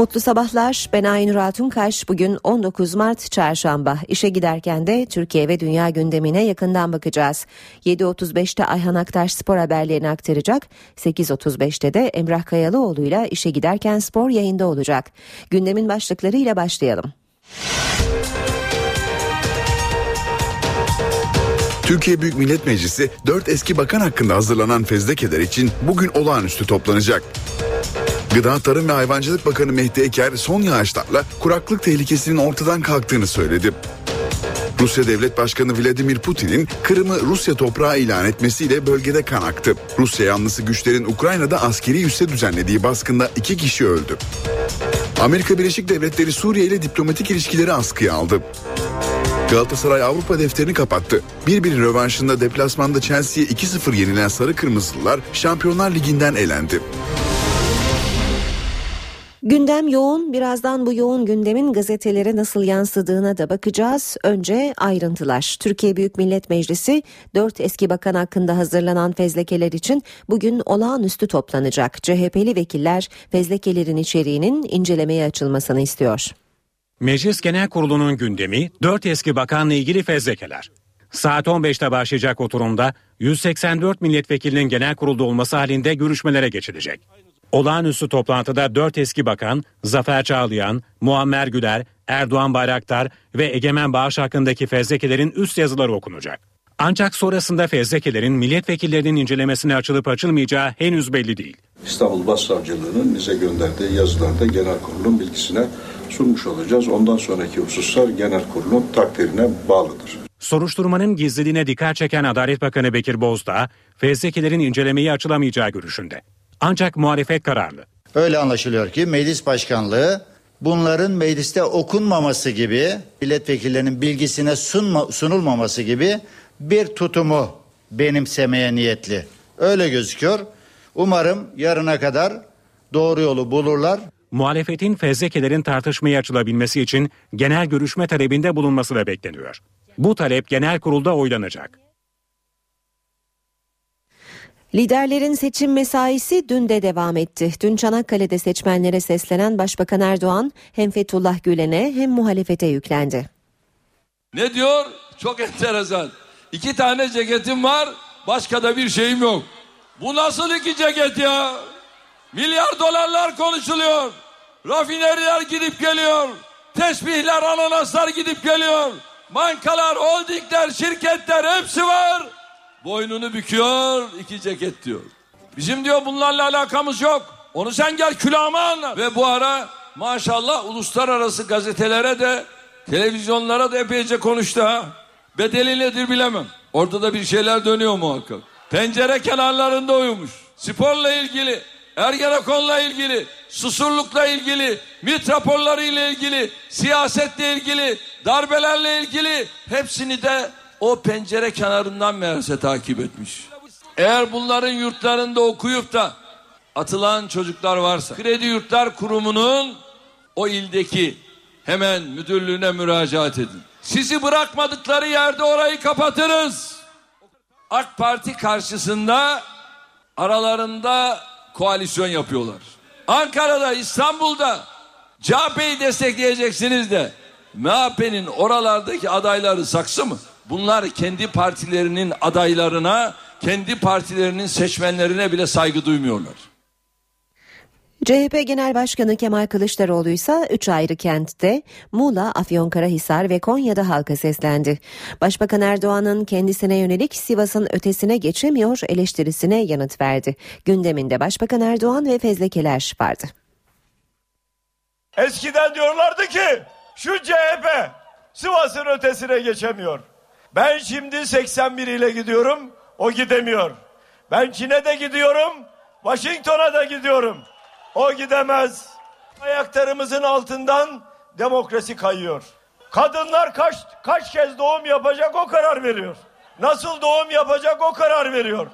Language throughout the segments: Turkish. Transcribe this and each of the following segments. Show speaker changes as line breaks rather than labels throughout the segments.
Mutlu sabahlar. Ben Aynur Altunkaş. Bugün 19 Mart Çarşamba. İşe giderken de Türkiye ve dünya gündemine yakından bakacağız. 7.35'te Ayhan Aktaş spor haberlerini aktaracak. 8.35'te de Emrah Kayalıoğlu ile işe giderken spor yayında olacak. Gündemin başlıklarıyla başlayalım.
Türkiye Büyük Millet Meclisi 4 eski bakan hakkında hazırlanan fezlekeler için bugün olağanüstü toplanacak. Gıda Tarım ve Hayvancılık Bakanı Mehdi Eker son yağışlarla kuraklık tehlikesinin ortadan kalktığını söyledi. Rusya Devlet Başkanı Vladimir Putin'in Kırım'ı Rusya toprağı ilan etmesiyle bölgede kan aktı. Rusya yanlısı güçlerin Ukrayna'da askeri üsse düzenlediği baskında iki kişi öldü. Amerika Birleşik Devletleri Suriye ile diplomatik ilişkileri askıya aldı. Galatasaray Avrupa defterini kapattı. Bir bir rövanşında deplasmanda Chelsea'ye 2-0 yenilen Sarı Kırmızılılar Şampiyonlar Ligi'nden elendi.
Gündem yoğun. Birazdan bu yoğun gündemin gazetelere nasıl yansıdığına da bakacağız. Önce ayrıntılar. Türkiye Büyük Millet Meclisi 4 eski bakan hakkında hazırlanan fezlekeler için bugün olağanüstü toplanacak. CHP'li vekiller fezlekelerin içeriğinin incelemeye açılmasını istiyor.
Meclis Genel Kurulu'nun gündemi 4 eski bakanla ilgili fezlekeler. Saat 15'te başlayacak oturumda 184 milletvekilinin genel kurulda olması halinde görüşmelere geçilecek. Olağanüstü toplantıda 4 eski bakan Zafer Çağlayan, Muammer Güler, Erdoğan Bayraktar ve Egemen Bağış hakkındaki fezlekelerin üst yazıları okunacak. Ancak sonrasında fezlekelerin milletvekillerinin incelemesine açılıp açılmayacağı henüz belli değil.
İstanbul Başsavcılığı'nın bize gönderdiği yazılarda genel kurulun bilgisine sunmuş olacağız. Ondan sonraki hususlar genel kurulun takdirine bağlıdır.
Soruşturmanın gizliliğine dikkat çeken Adalet Bakanı Bekir Bozdağ, fezlekelerin incelemeyi açılamayacağı görüşünde. Ancak muhalefet kararlı.
Öyle anlaşılıyor ki meclis başkanlığı bunların mecliste okunmaması gibi milletvekillerinin bilgisine sunma, sunulmaması gibi bir tutumu benimsemeye niyetli. Öyle gözüküyor. Umarım yarına kadar doğru yolu bulurlar.
Muhalefetin fezlekelerin tartışmaya açılabilmesi için genel görüşme talebinde bulunması da bekleniyor. Bu talep genel kurulda oylanacak.
Liderlerin seçim mesaisi dün de devam etti. Dün Çanakkale'de seçmenlere seslenen Başbakan Erdoğan hem Fethullah Gülen'e hem muhalefete yüklendi.
Ne diyor? Çok enteresan. İki tane ceketim var, başka da bir şeyim yok. Bu nasıl iki ceket ya? Milyar dolarlar konuşuluyor. Rafineriler gidip geliyor. Tesbihler, ananaslar gidip geliyor. Bankalar, holdingler, şirketler hepsi var. Boynunu büküyor, iki ceket diyor. Bizim diyor bunlarla alakamız yok. Onu sen gel külahıma anlat. Ve bu ara maşallah uluslararası gazetelere de televizyonlara da epeyce konuştu ha. Bedeli nedir bilemem. Orada da bir şeyler dönüyor muhakkak. Pencere kenarlarında uyumuş. Sporla ilgili, Ergenekon'la ilgili, Susurluk'la ilgili, MİT raporlarıyla ilgili, siyasetle ilgili, darbelerle ilgili hepsini de o pencere kenarından meğerse takip etmiş. Eğer bunların yurtlarında okuyup da atılan çocuklar varsa Kredi Yurtlar Kurumu'nun o ildeki hemen müdürlüğüne müracaat edin. Sizi bırakmadıkları yerde orayı kapatırız. AK Parti karşısında aralarında koalisyon yapıyorlar. Ankara'da, İstanbul'da CHP'yi destekleyeceksiniz de MHP'nin oralardaki adayları saksı mı? Bunlar kendi partilerinin adaylarına, kendi partilerinin seçmenlerine bile saygı duymuyorlar.
CHP Genel Başkanı Kemal Kılıçdaroğlu ise 3 ayrı kentte Muğla, Afyonkarahisar ve Konya'da halka seslendi. Başbakan Erdoğan'ın kendisine yönelik Sivas'ın ötesine geçemiyor eleştirisine yanıt verdi. Gündeminde Başbakan Erdoğan ve fezlekeler vardı.
Eskiden diyorlardı ki şu CHP Sivas'ın ötesine geçemiyor. Ben şimdi 81 ile gidiyorum, o gidemiyor. Ben Çin'e de gidiyorum, Washington'a da gidiyorum. O gidemez. Ayaklarımızın altından demokrasi kayıyor. Kadınlar kaç kaç kez doğum yapacak o karar veriyor. Nasıl doğum yapacak o karar veriyor.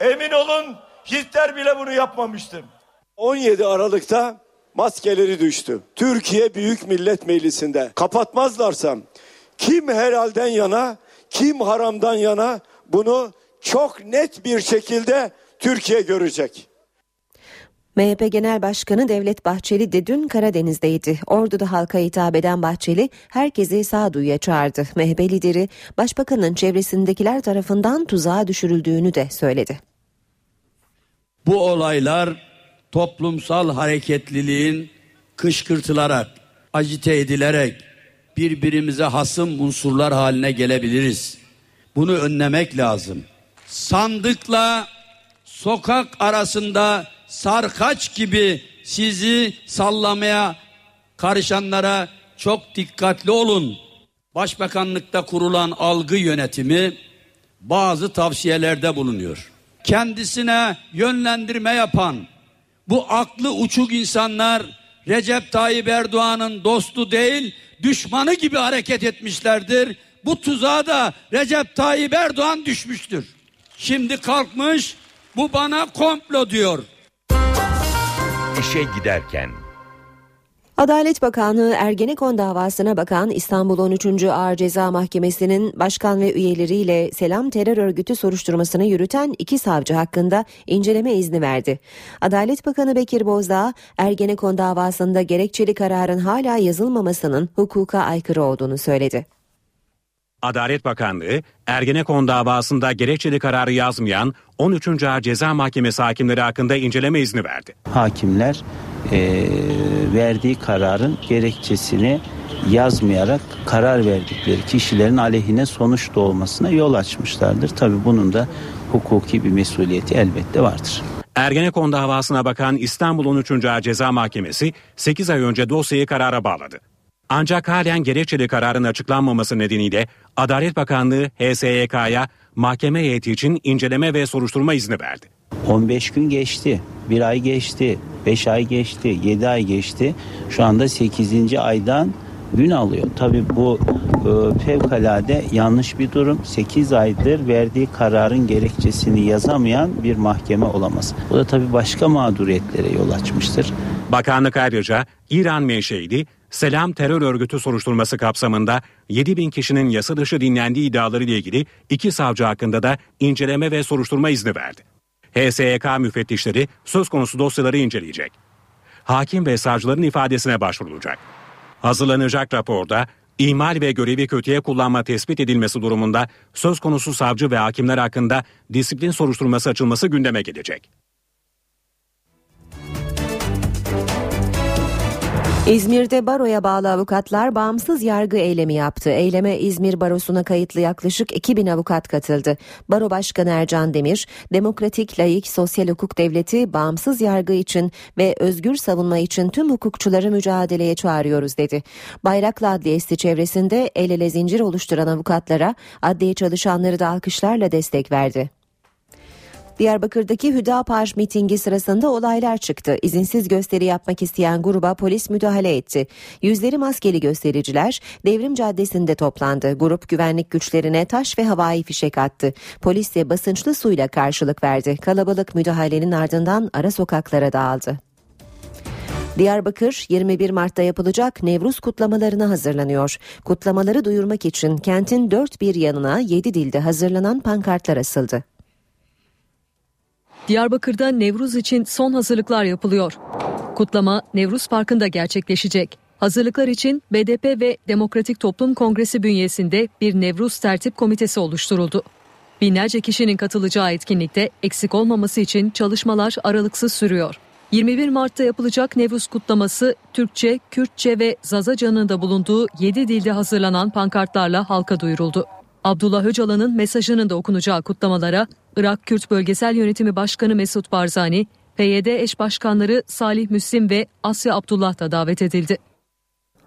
Emin olun Hitler bile bunu yapmamıştı. 17 Aralık'ta maskeleri düştü. Türkiye Büyük Millet Meclisi'nde kapatmazlarsa kim helalden yana, kim haramdan yana bunu çok net bir şekilde Türkiye görecek.
MHP Genel Başkanı Devlet Bahçeli de dün Karadeniz'deydi. Ordu'da halka hitap eden Bahçeli herkesi sağduyuya çağırdı. MHP lideri başbakanın çevresindekiler tarafından tuzağa düşürüldüğünü de söyledi.
Bu olaylar toplumsal hareketliliğin kışkırtılarak, acite edilerek birbirimize hasım unsurlar haline gelebiliriz. Bunu önlemek lazım. Sandıkla sokak arasında sarkaç gibi sizi sallamaya karışanlara çok dikkatli olun. Başbakanlıkta kurulan algı yönetimi bazı tavsiyelerde bulunuyor. Kendisine yönlendirme yapan bu aklı uçuk insanlar Recep Tayyip Erdoğan'ın dostu değil düşmanı gibi hareket etmişlerdir. Bu tuzağa da Recep Tayyip Erdoğan düşmüştür. Şimdi kalkmış bu bana komplo diyor.
İşe giderken
Adalet Bakanlığı Ergenekon davasına bakan İstanbul 13. Ağır Ceza Mahkemesi'nin başkan ve üyeleriyle Selam Terör Örgütü soruşturmasını yürüten iki savcı hakkında inceleme izni verdi. Adalet Bakanı Bekir Bozdağ, Ergenekon davasında gerekçeli kararın hala yazılmamasının hukuka aykırı olduğunu söyledi.
Adalet Bakanlığı, Ergenekon davasında gerekçeli kararı yazmayan 13. Ağır Ceza Mahkemesi hakimleri hakkında inceleme izni verdi.
Hakimler e, verdiği kararın gerekçesini yazmayarak karar verdikleri kişilerin aleyhine sonuç doğmasına yol açmışlardır. Tabii bunun da hukuki bir mesuliyeti elbette vardır.
Ergenekon davasına bakan İstanbul 13. Ağır Ceza Mahkemesi 8 ay önce dosyayı karara bağladı. Ancak halen gerekçeli kararın açıklanmaması nedeniyle Adalet Bakanlığı HSYK'ya mahkeme heyeti için inceleme ve soruşturma izni verdi.
15 gün geçti, bir ay geçti, 5 ay geçti, 7 ay geçti. Şu anda 8. aydan gün alıyor. Tabii bu e, fevkalade yanlış bir durum. 8 aydır verdiği kararın gerekçesini yazamayan bir mahkeme olamaz. Bu da tabii başka mağduriyetlere yol açmıştır.
Bakanlık ayrıca İran menşeili Selam terör örgütü soruşturması kapsamında 7 bin kişinin yasa dışı dinlendiği iddiaları ile ilgili iki savcı hakkında da inceleme ve soruşturma izni verdi. HSYK müfettişleri söz konusu dosyaları inceleyecek. Hakim ve savcıların ifadesine başvurulacak. Hazırlanacak raporda ihmal ve görevi kötüye kullanma tespit edilmesi durumunda söz konusu savcı ve hakimler hakkında disiplin soruşturması açılması gündeme gelecek.
İzmir'de baroya bağlı avukatlar bağımsız yargı eylemi yaptı. Eyleme İzmir Barosu'na kayıtlı yaklaşık 2000 avukat katıldı. Baro Başkanı Ercan Demir, demokratik, layık, sosyal hukuk devleti, bağımsız yargı için ve özgür savunma için tüm hukukçuları mücadeleye çağırıyoruz dedi. Bayraklı Adliyesi çevresinde el ele zincir oluşturan avukatlara adliye çalışanları da alkışlarla destek verdi. Diyarbakır'daki Hüdapar mitingi sırasında olaylar çıktı. İzinsiz gösteri yapmak isteyen gruba polis müdahale etti. Yüzleri maskeli göstericiler Devrim Caddesi'nde toplandı. Grup güvenlik güçlerine taş ve havai fişek attı. Polis de basınçlı suyla karşılık verdi. Kalabalık müdahalenin ardından ara sokaklara dağıldı. Diyarbakır 21 Mart'ta yapılacak Nevruz kutlamalarına hazırlanıyor. Kutlamaları duyurmak için kentin dört bir yanına 7 dilde hazırlanan pankartlar asıldı.
Diyarbakır'da Nevruz için son hazırlıklar yapılıyor. Kutlama Nevruz Parkı'nda gerçekleşecek. Hazırlıklar için BDP ve Demokratik Toplum Kongresi bünyesinde bir Nevruz Tertip Komitesi oluşturuldu. Binlerce kişinin katılacağı etkinlikte eksik olmaması için çalışmalar aralıksız sürüyor. 21 Mart'ta yapılacak Nevruz kutlaması Türkçe, Kürtçe ve Zazacan'ın da bulunduğu 7 dilde hazırlanan pankartlarla halka duyuruldu. Abdullah Öcalan'ın mesajının da okunacağı kutlamalara Irak Kürt Bölgesel Yönetimi Başkanı Mesut Barzani, PYD eş başkanları Salih Müslim ve Asya Abdullah da davet edildi.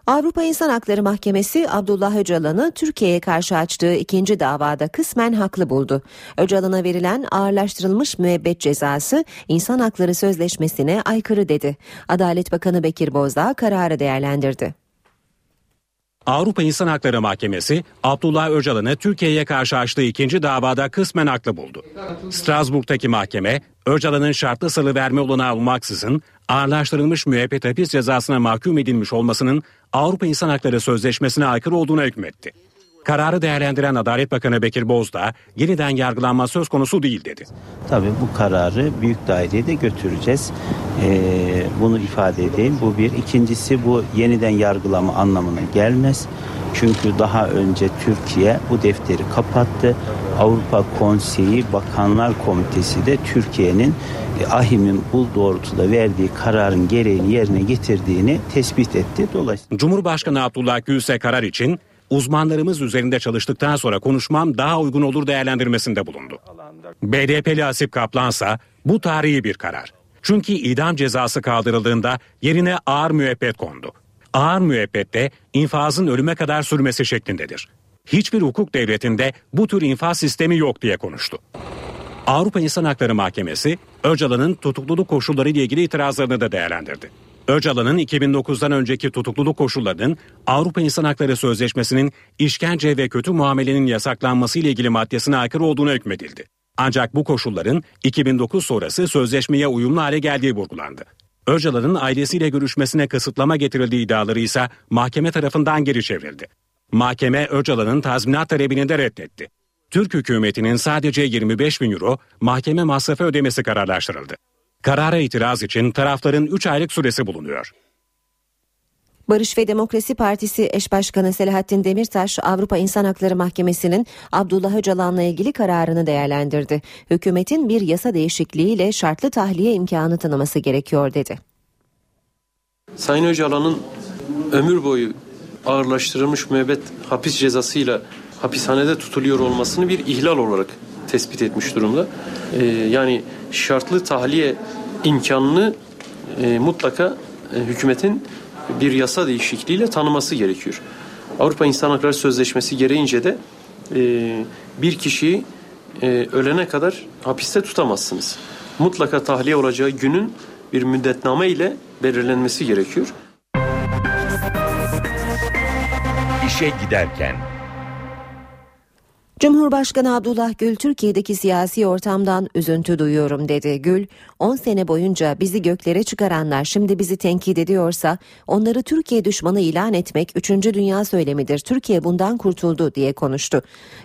Avrupa İnsan Hakları Mahkemesi Abdullah Öcalan'ı Türkiye'ye karşı açtığı ikinci davada kısmen haklı buldu. Öcalan'a verilen ağırlaştırılmış müebbet cezası İnsan Hakları Sözleşmesi'ne aykırı dedi. Adalet Bakanı Bekir Bozdağ kararı değerlendirdi.
Avrupa İnsan Hakları Mahkemesi Abdullah Öcalan'ı Türkiye'ye karşı açtığı ikinci davada kısmen haklı buldu. Strasbourg'daki mahkeme Öcalan'ın şartlı salı verme olanağı olmaksızın ağırlaştırılmış müebbet hapis cezasına mahkum edilmiş olmasının Avrupa İnsan Hakları Sözleşmesi'ne aykırı olduğuna hükmetti. Kararı değerlendiren Adalet Bakanı Bekir Bozdağ yeniden yargılanma söz konusu değil dedi.
Tabii bu kararı büyük daireye de götüreceğiz. Ee, bunu ifade edeyim. Bu bir. İkincisi bu yeniden yargılama anlamına gelmez. Çünkü daha önce Türkiye bu defteri kapattı. Avrupa Konseyi Bakanlar Komitesi de Türkiye'nin e, AHİM'in bu doğrultuda verdiği kararın gereğini yerine getirdiğini tespit etti. Dolayısıyla
Cumhurbaşkanı Abdullah Gül ise karar için uzmanlarımız üzerinde çalıştıktan sonra konuşmam daha uygun olur değerlendirmesinde bulundu. BDP'li Asip Kaplansa bu tarihi bir karar. Çünkü idam cezası kaldırıldığında yerine ağır müebbet kondu. Ağır müebbet de infazın ölüme kadar sürmesi şeklindedir. Hiçbir hukuk devletinde bu tür infaz sistemi yok diye konuştu. Avrupa İnsan Hakları Mahkemesi Öcalan'ın tutukluluk koşulları ile ilgili itirazlarını da değerlendirdi. Öcalan'ın 2009'dan önceki tutukluluk koşullarının Avrupa İnsan Hakları Sözleşmesi'nin işkence ve kötü muamelenin yasaklanması ile ilgili maddesine aykırı olduğuna hükmedildi. Ancak bu koşulların 2009 sonrası sözleşmeye uyumlu hale geldiği vurgulandı. Öcalan'ın ailesiyle görüşmesine kısıtlama getirildiği iddiaları ise mahkeme tarafından geri çevrildi. Mahkeme Öcalan'ın tazminat talebini de reddetti. Türk hükümetinin sadece 25 bin euro mahkeme masrafı ödemesi kararlaştırıldı. Karara itiraz için tarafların 3 aylık süresi bulunuyor.
Barış ve Demokrasi Partisi eş başkanı Selahattin Demirtaş Avrupa İnsan Hakları Mahkemesi'nin Abdullah Öcalan'la ilgili kararını değerlendirdi. Hükümetin bir yasa değişikliğiyle şartlı tahliye imkanı tanıması gerekiyor dedi.
Sayın Öcalan'ın ömür boyu ağırlaştırılmış müebbet hapis cezasıyla hapishanede tutuluyor olmasını bir ihlal olarak tespit etmiş durumda. Ee, yani şartlı tahliye imkanını e, mutlaka e, hükümetin bir yasa değişikliğiyle tanıması gerekiyor. Avrupa İnsan Hakları Sözleşmesi gereğince de e, bir kişiyi e, ölene kadar hapiste tutamazsınız. Mutlaka tahliye olacağı günün bir müddetname ile belirlenmesi gerekiyor.
İşe giderken
Cumhurbaşkanı Abdullah Gül Türkiye'deki siyasi ortamdan üzüntü duyuyorum dedi. Gül 10 sene boyunca bizi göklere çıkaranlar şimdi bizi tenkit ediyorsa onları Türkiye düşmanı ilan etmek 3. dünya söylemidir. Türkiye bundan kurtuldu diye konuştu.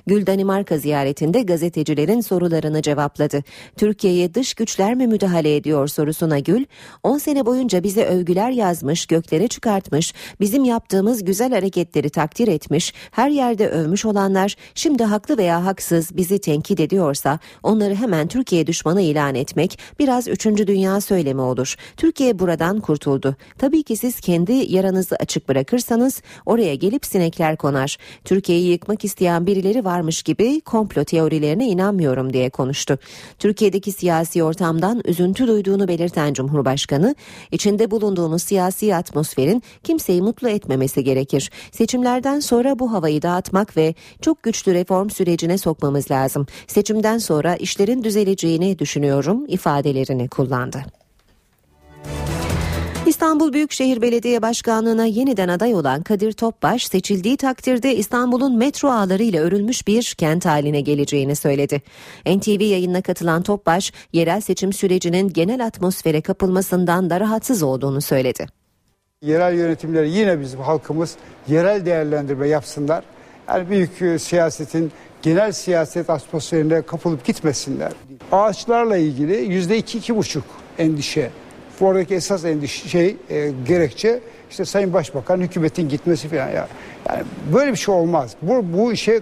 Gül Danimarka ziyaretinde gazetecilerin sorularını cevapladı. Türkiye'ye dış güçler mi müdahale ediyor sorusuna Gül 10 sene boyunca bize övgüler yazmış, göklere çıkartmış, bizim yaptığımız güzel hareketleri takdir etmiş, her yerde övmüş olanlar şimdi haklı veya haksız bizi tenkit ediyorsa onları hemen Türkiye düşmanı ilan etmek biraz 3. dünya söylemi olur. Türkiye buradan kurtuldu. Tabii ki siz kendi yaranızı açık bırakırsanız oraya gelip sinekler konar. Türkiye'yi yıkmak isteyen birileri varmış gibi komplo teorilerine inanmıyorum diye konuştu. Türkiye'deki siyasi ortamdan üzüntü duyduğunu belirten Cumhurbaşkanı, içinde bulunduğumuz siyasi atmosferin kimseyi mutlu etmemesi gerekir. Seçimlerden sonra bu havayı dağıtmak ve çok güçlü reform sürecine sokmamız lazım. Seçimden sonra işlerin düzeleceğini düşünüyorum ifadelerini kullandı. İstanbul Büyükşehir Belediye Başkanlığı'na yeniden aday olan Kadir Topbaş seçildiği takdirde İstanbul'un metro ağları ile örülmüş bir kent haline geleceğini söyledi. NTV yayınına katılan Topbaş, yerel seçim sürecinin genel atmosfere kapılmasından da rahatsız olduğunu söyledi.
Yerel yönetimleri yine bizim halkımız yerel değerlendirme yapsınlar. Yani büyük e, siyasetin genel siyaset atmosferine kapılıp gitmesinler. Ağaçlarla ilgili yüzde iki iki buçuk endişe. Oradaki esas endişe şey e, gerekçe işte Sayın Başbakan hükümetin gitmesi falan ya. Yani böyle bir şey olmaz. Bu bu işe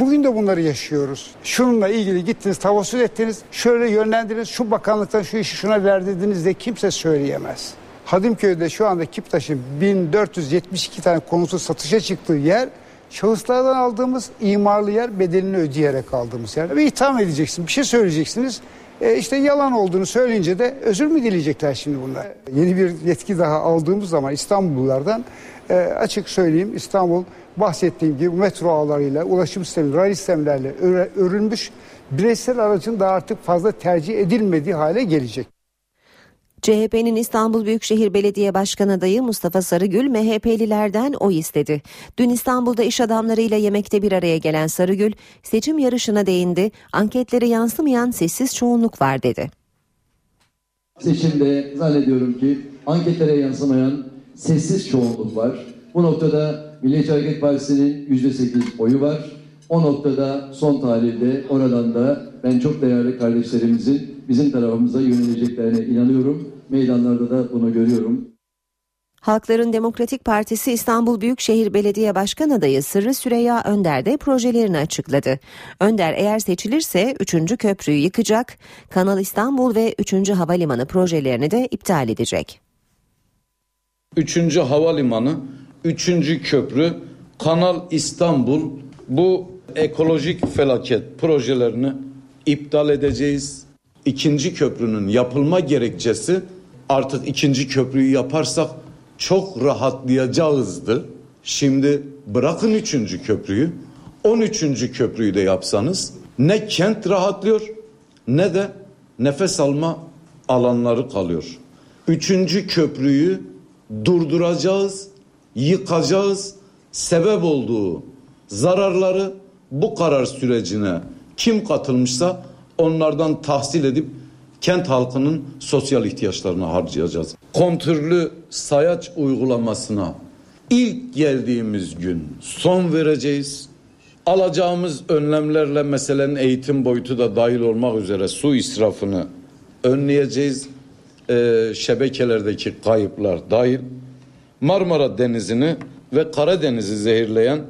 Bugün de bunları yaşıyoruz. Şununla ilgili gittiniz, tavasül ettiniz, şöyle yönlendiriniz, şu bakanlıktan şu işi şuna verdirdiniz de kimse söyleyemez. Hadimköy'de şu anda Kiptaş'ın 1472 tane konutu satışa çıktığı yer şahıslardan aldığımız imarlı yer bedelini ödeyerek aldığımız yer. Ve itham edeceksin bir şey söyleyeceksiniz. E işte yalan olduğunu söyleyince de özür mü dileyecekler şimdi bunlar? Yeni bir yetki daha aldığımız zaman İstanbullulardan e, açık söyleyeyim İstanbul bahsettiğim gibi metro ağlarıyla, ulaşım sistemi, raylı sistemlerle örülmüş bireysel aracın da artık fazla tercih edilmediği hale gelecek.
CHP'nin İstanbul Büyükşehir Belediye Başkanı adayı Mustafa Sarıgül MHP'lilerden oy istedi. Dün İstanbul'da iş adamlarıyla yemekte bir araya gelen Sarıgül seçim yarışına değindi. Anketlere yansımayan sessiz çoğunluk var dedi.
Seçimde zannediyorum ki anketlere yansımayan sessiz çoğunluk var. Bu noktada Milliyetçi Hareket Partisi'nin %8 oyu var. O noktada son tahlilde oradan da ben çok değerli kardeşlerimizin bizim tarafımıza yöneleceklerine inanıyorum. Meydanlarda da bunu görüyorum.
Halkların Demokratik Partisi İstanbul Büyükşehir Belediye Başkan adayı Sırrı Süreyya Önder de projelerini açıkladı. Önder eğer seçilirse 3. köprüyü yıkacak, Kanal İstanbul ve 3. Havalimanı projelerini de iptal edecek.
3. Havalimanı, 3. Köprü, Kanal İstanbul bu ekolojik felaket projelerini iptal edeceğiz. İkinci köprünün yapılma gerekçesi artık ikinci köprüyü yaparsak çok rahatlayacağızdı. Şimdi bırakın üçüncü köprüyü, on üçüncü köprüyü de yapsanız ne kent rahatlıyor ne de nefes alma alanları kalıyor. Üçüncü köprüyü durduracağız, yıkacağız. Sebep olduğu zararları bu karar sürecine kim katılmışsa onlardan tahsil edip kent halkının sosyal ihtiyaçlarını harcayacağız. Kontürlü sayaç uygulamasına ilk geldiğimiz gün son vereceğiz. Alacağımız önlemlerle meselenin eğitim boyutu da dahil olmak üzere su israfını önleyeceğiz. Ee, şebekelerdeki kayıplar dahil. Marmara Denizi'ni ve Karadeniz'i zehirleyen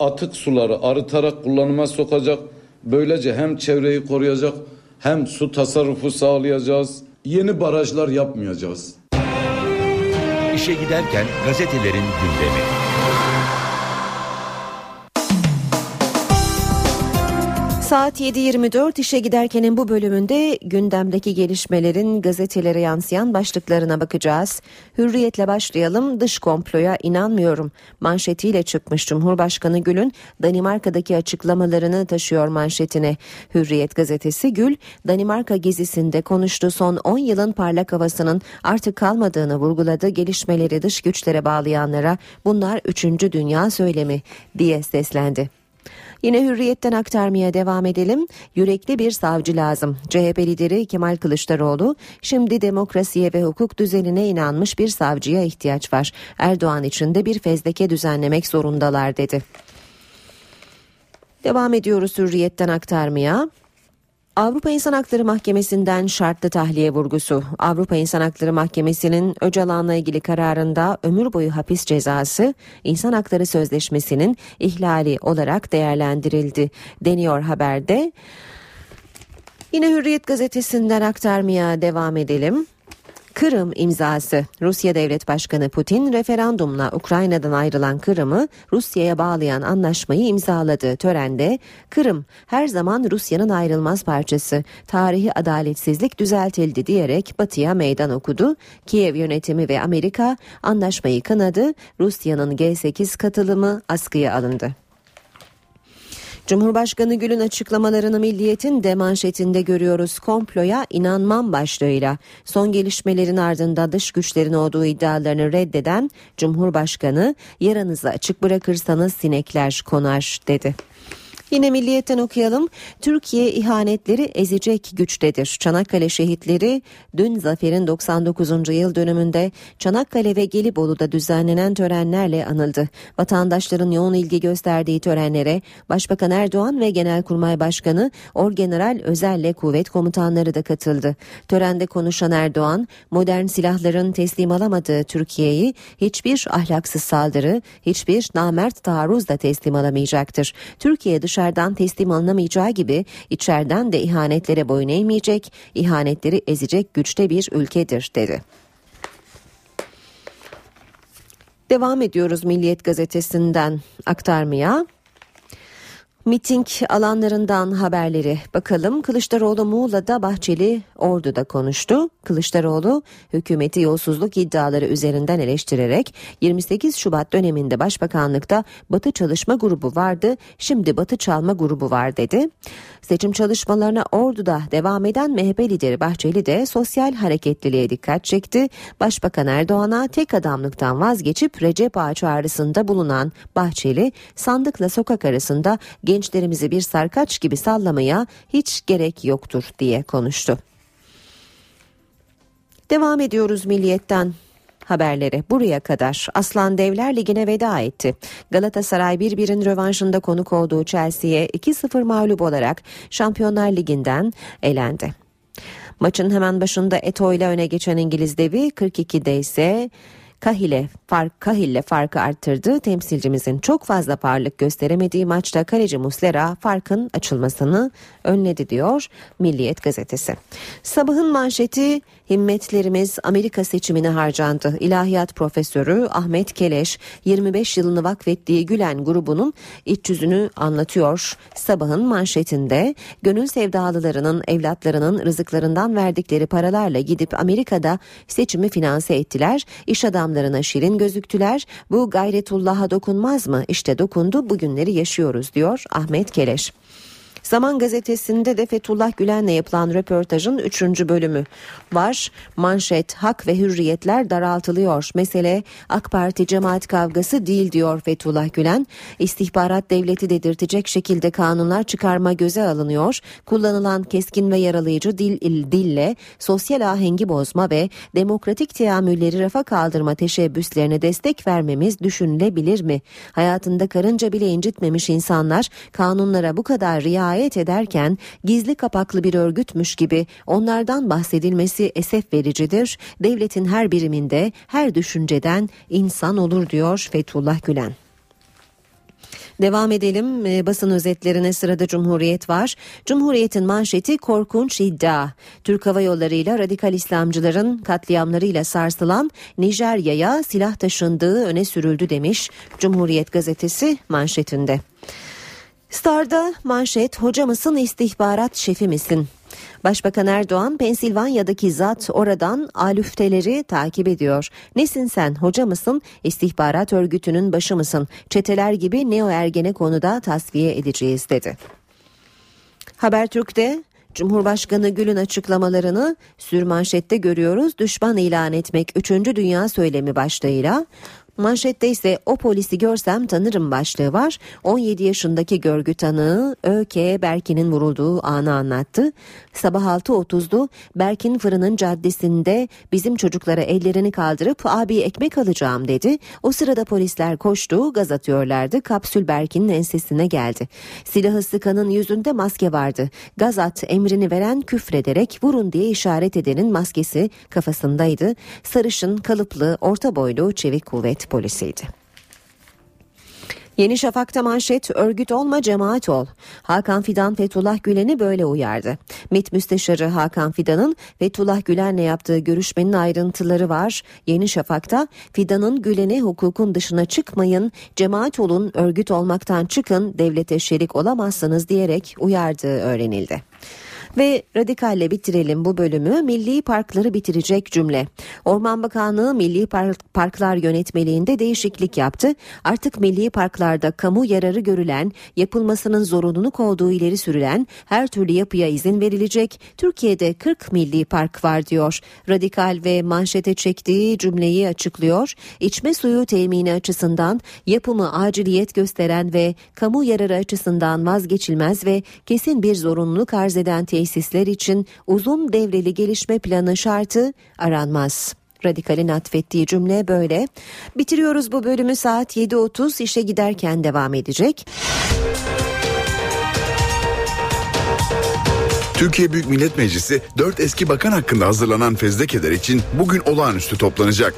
atık suları arıtarak kullanıma sokacak. Böylece hem çevreyi koruyacak hem su tasarrufu sağlayacağız. Yeni barajlar yapmayacağız.
İşe giderken gazetelerin gündemi.
Saat 7.24 işe giderkenin bu bölümünde gündemdeki gelişmelerin gazetelere yansıyan başlıklarına bakacağız. Hürriyetle başlayalım. Dış komploya inanmıyorum. Manşetiyle çıkmış Cumhurbaşkanı Gül'ün Danimarka'daki açıklamalarını taşıyor manşetine. Hürriyet gazetesi Gül, Danimarka gezisinde konuştu son 10 yılın parlak havasının artık kalmadığını vurguladı. Gelişmeleri dış güçlere bağlayanlara bunlar 3. dünya söylemi diye seslendi. Yine hürriyetten aktarmaya devam edelim. Yürekli bir savcı lazım. CHP lideri Kemal Kılıçdaroğlu şimdi demokrasiye ve hukuk düzenine inanmış bir savcıya ihtiyaç var. Erdoğan için de bir fezleke düzenlemek zorundalar dedi. Devam ediyoruz hürriyetten aktarmaya. Avrupa İnsan Hakları Mahkemesi'nden şartlı tahliye vurgusu. Avrupa İnsan Hakları Mahkemesi'nin Öcalan'la ilgili kararında ömür boyu hapis cezası İnsan Hakları Sözleşmesi'nin ihlali olarak değerlendirildi deniyor haberde. Yine Hürriyet gazetesinden aktarmaya devam edelim. Kırım imzası. Rusya Devlet Başkanı Putin referandumla Ukrayna'dan ayrılan Kırım'ı Rusya'ya bağlayan anlaşmayı imzaladı. Törende Kırım her zaman Rusya'nın ayrılmaz parçası. Tarihi adaletsizlik düzeltildi diyerek Batı'ya meydan okudu. Kiev yönetimi ve Amerika anlaşmayı kınadı. Rusya'nın G8 katılımı askıya alındı. Cumhurbaşkanı Gül'ün açıklamalarını Milliyet'in de manşetinde görüyoruz. Komploya inanmam başlığıyla son gelişmelerin ardında dış güçlerin olduğu iddialarını reddeden Cumhurbaşkanı yaranızı açık bırakırsanız sinekler konar dedi. Yine milliyetten okuyalım. Türkiye ihanetleri ezecek güçtedir. Çanakkale şehitleri dün zaferin 99. yıl dönümünde Çanakkale ve Gelibolu'da düzenlenen törenlerle anıldı. Vatandaşların yoğun ilgi gösterdiği törenlere Başbakan Erdoğan ve Genelkurmay Başkanı Orgeneral Özel'le kuvvet komutanları da katıldı. Törende konuşan Erdoğan, modern silahların teslim alamadığı Türkiye'yi hiçbir ahlaksız saldırı, hiçbir namert taarruz da teslim alamayacaktır. Türkiye dışarı dışarıdan teslim alınamayacağı gibi içeriden de ihanetlere boyun eğmeyecek, ihanetleri ezecek güçte bir ülkedir dedi. Devam ediyoruz Milliyet gazetesinden aktarmaya. Miting alanlarından haberleri bakalım. Kılıçdaroğlu Muğla'da Bahçeli Ordu'da konuştu. Kılıçdaroğlu hükümeti yolsuzluk iddiaları üzerinden eleştirerek 28 Şubat döneminde başbakanlıkta Batı Çalışma Grubu vardı, şimdi Batı Çalma Grubu var dedi. Seçim çalışmalarına Ordu'da devam eden MHP lideri Bahçeli de sosyal hareketliliğe dikkat çekti. Başbakan Erdoğan'a tek adamlıktan vazgeçip Recep Ağa çağrısında bulunan Bahçeli sandıkla sokak arasında gençlerimizi bir sarkaç gibi sallamaya hiç gerek yoktur diye konuştu. Devam ediyoruz milliyetten haberleri buraya kadar Aslan Devler Ligi'ne veda etti. Galatasaray 1-1'in rövanşında konuk olduğu Chelsea'ye 2-0 mağlup olarak Şampiyonlar Ligi'nden elendi. Maçın hemen başında Eto ile öne geçen İngiliz devi 42'de ise Kahile fark Kahille farkı arttırdı. Temsilcimizin çok fazla parlık gösteremediği maçta kaleci Muslera farkın açılmasını önledi diyor Milliyet gazetesi. Sabahın manşeti himmetlerimiz Amerika seçimine harcandı. İlahiyat profesörü Ahmet Keleş 25 yılını vakfettiği Gülen grubunun iç yüzünü anlatıyor. Sabahın manşetinde gönül sevdalılarının evlatlarının rızıklarından verdikleri paralarla gidip Amerika'da seçimi finanse ettiler. İş adamlarına şirin gözüktüler. Bu gayretullah'a dokunmaz mı? İşte dokundu bugünleri yaşıyoruz diyor Ahmet Keleş. Zaman gazetesinde de Fethullah Gülen'le yapılan röportajın 3. bölümü var. Manşet hak ve hürriyetler daraltılıyor. Mesele AK Parti cemaat kavgası değil diyor Fethullah Gülen. İstihbarat devleti dedirtecek şekilde kanunlar çıkarma göze alınıyor. Kullanılan keskin ve yaralayıcı dil dille sosyal ahengi bozma ve demokratik teamülleri rafa kaldırma teşebbüslerine destek vermemiz düşünülebilir mi? Hayatında karınca bile incitmemiş insanlar kanunlara bu kadar riayet riayet ederken gizli kapaklı bir örgütmüş gibi onlardan bahsedilmesi esef vericidir. Devletin her biriminde her düşünceden insan olur diyor Fethullah Gülen. Devam edelim e, basın özetlerine sırada Cumhuriyet var. Cumhuriyet'in manşeti korkunç iddia. Türk Hava Yolları ile radikal İslamcıların katliamlarıyla sarsılan Nijerya'ya silah taşındığı öne sürüldü demiş Cumhuriyet gazetesi manşetinde. Star'da manşet hoca mısın istihbarat şefi misin? Başbakan Erdoğan Pensilvanya'daki zat oradan alüfteleri takip ediyor. Nesin sen hoca mısın istihbarat örgütünün başı mısın? Çeteler gibi neo ergene konuda tasfiye edeceğiz dedi. Habertürk'te Cumhurbaşkanı Gül'ün açıklamalarını sürmanşette görüyoruz. Düşman ilan etmek 3. Dünya söylemi başlığıyla Manşette ise o polisi görsem tanırım başlığı var. 17 yaşındaki görgü tanığı ÖK Berkin'in vurulduğu anı anlattı. Sabah 6.30'du Berkin fırının caddesinde bizim çocuklara ellerini kaldırıp abi ekmek alacağım dedi. O sırada polisler koştu gaz atıyorlardı. Kapsül Berkin'in ensesine geldi. Silahı sıkanın yüzünde maske vardı. Gaz at emrini veren küfrederek vurun diye işaret edenin maskesi kafasındaydı. Sarışın, kalıplı, orta boylu, çevik kuvvet polisiydi. Yeni Şafak'ta manşet örgüt olma cemaat ol. Hakan Fidan Fethullah Gülen'i böyle uyardı. MİT Müsteşarı Hakan Fidan'ın Fethullah Gülen'le yaptığı görüşmenin ayrıntıları var. Yeni Şafak'ta Fidan'ın Gülen'e hukukun dışına çıkmayın, cemaat olun, örgüt olmaktan çıkın, devlete şerik olamazsınız diyerek uyardığı öğrenildi. Ve radikalle bitirelim bu bölümü milli parkları bitirecek cümle. Orman Bakanlığı Milli Park, Parklar Yönetmeliğinde değişiklik yaptı. Artık milli parklarda kamu yararı görülen, yapılmasının zorunluluk olduğu ileri sürülen her türlü yapıya izin verilecek. Türkiye'de 40 milli park var diyor. Radikal ve manşete çektiği cümleyi açıklıyor. İçme suyu temini açısından yapımı aciliyet gösteren ve kamu yararı açısından vazgeçilmez ve kesin bir zorunluluk arz eden tesisler için uzun devreli gelişme planı şartı aranmaz. Radikal'in atfettiği cümle böyle. Bitiriyoruz bu bölümü saat 7.30 işe giderken devam edecek.
Türkiye Büyük Millet Meclisi 4 eski bakan hakkında hazırlanan fezlekeler için bugün olağanüstü toplanacak.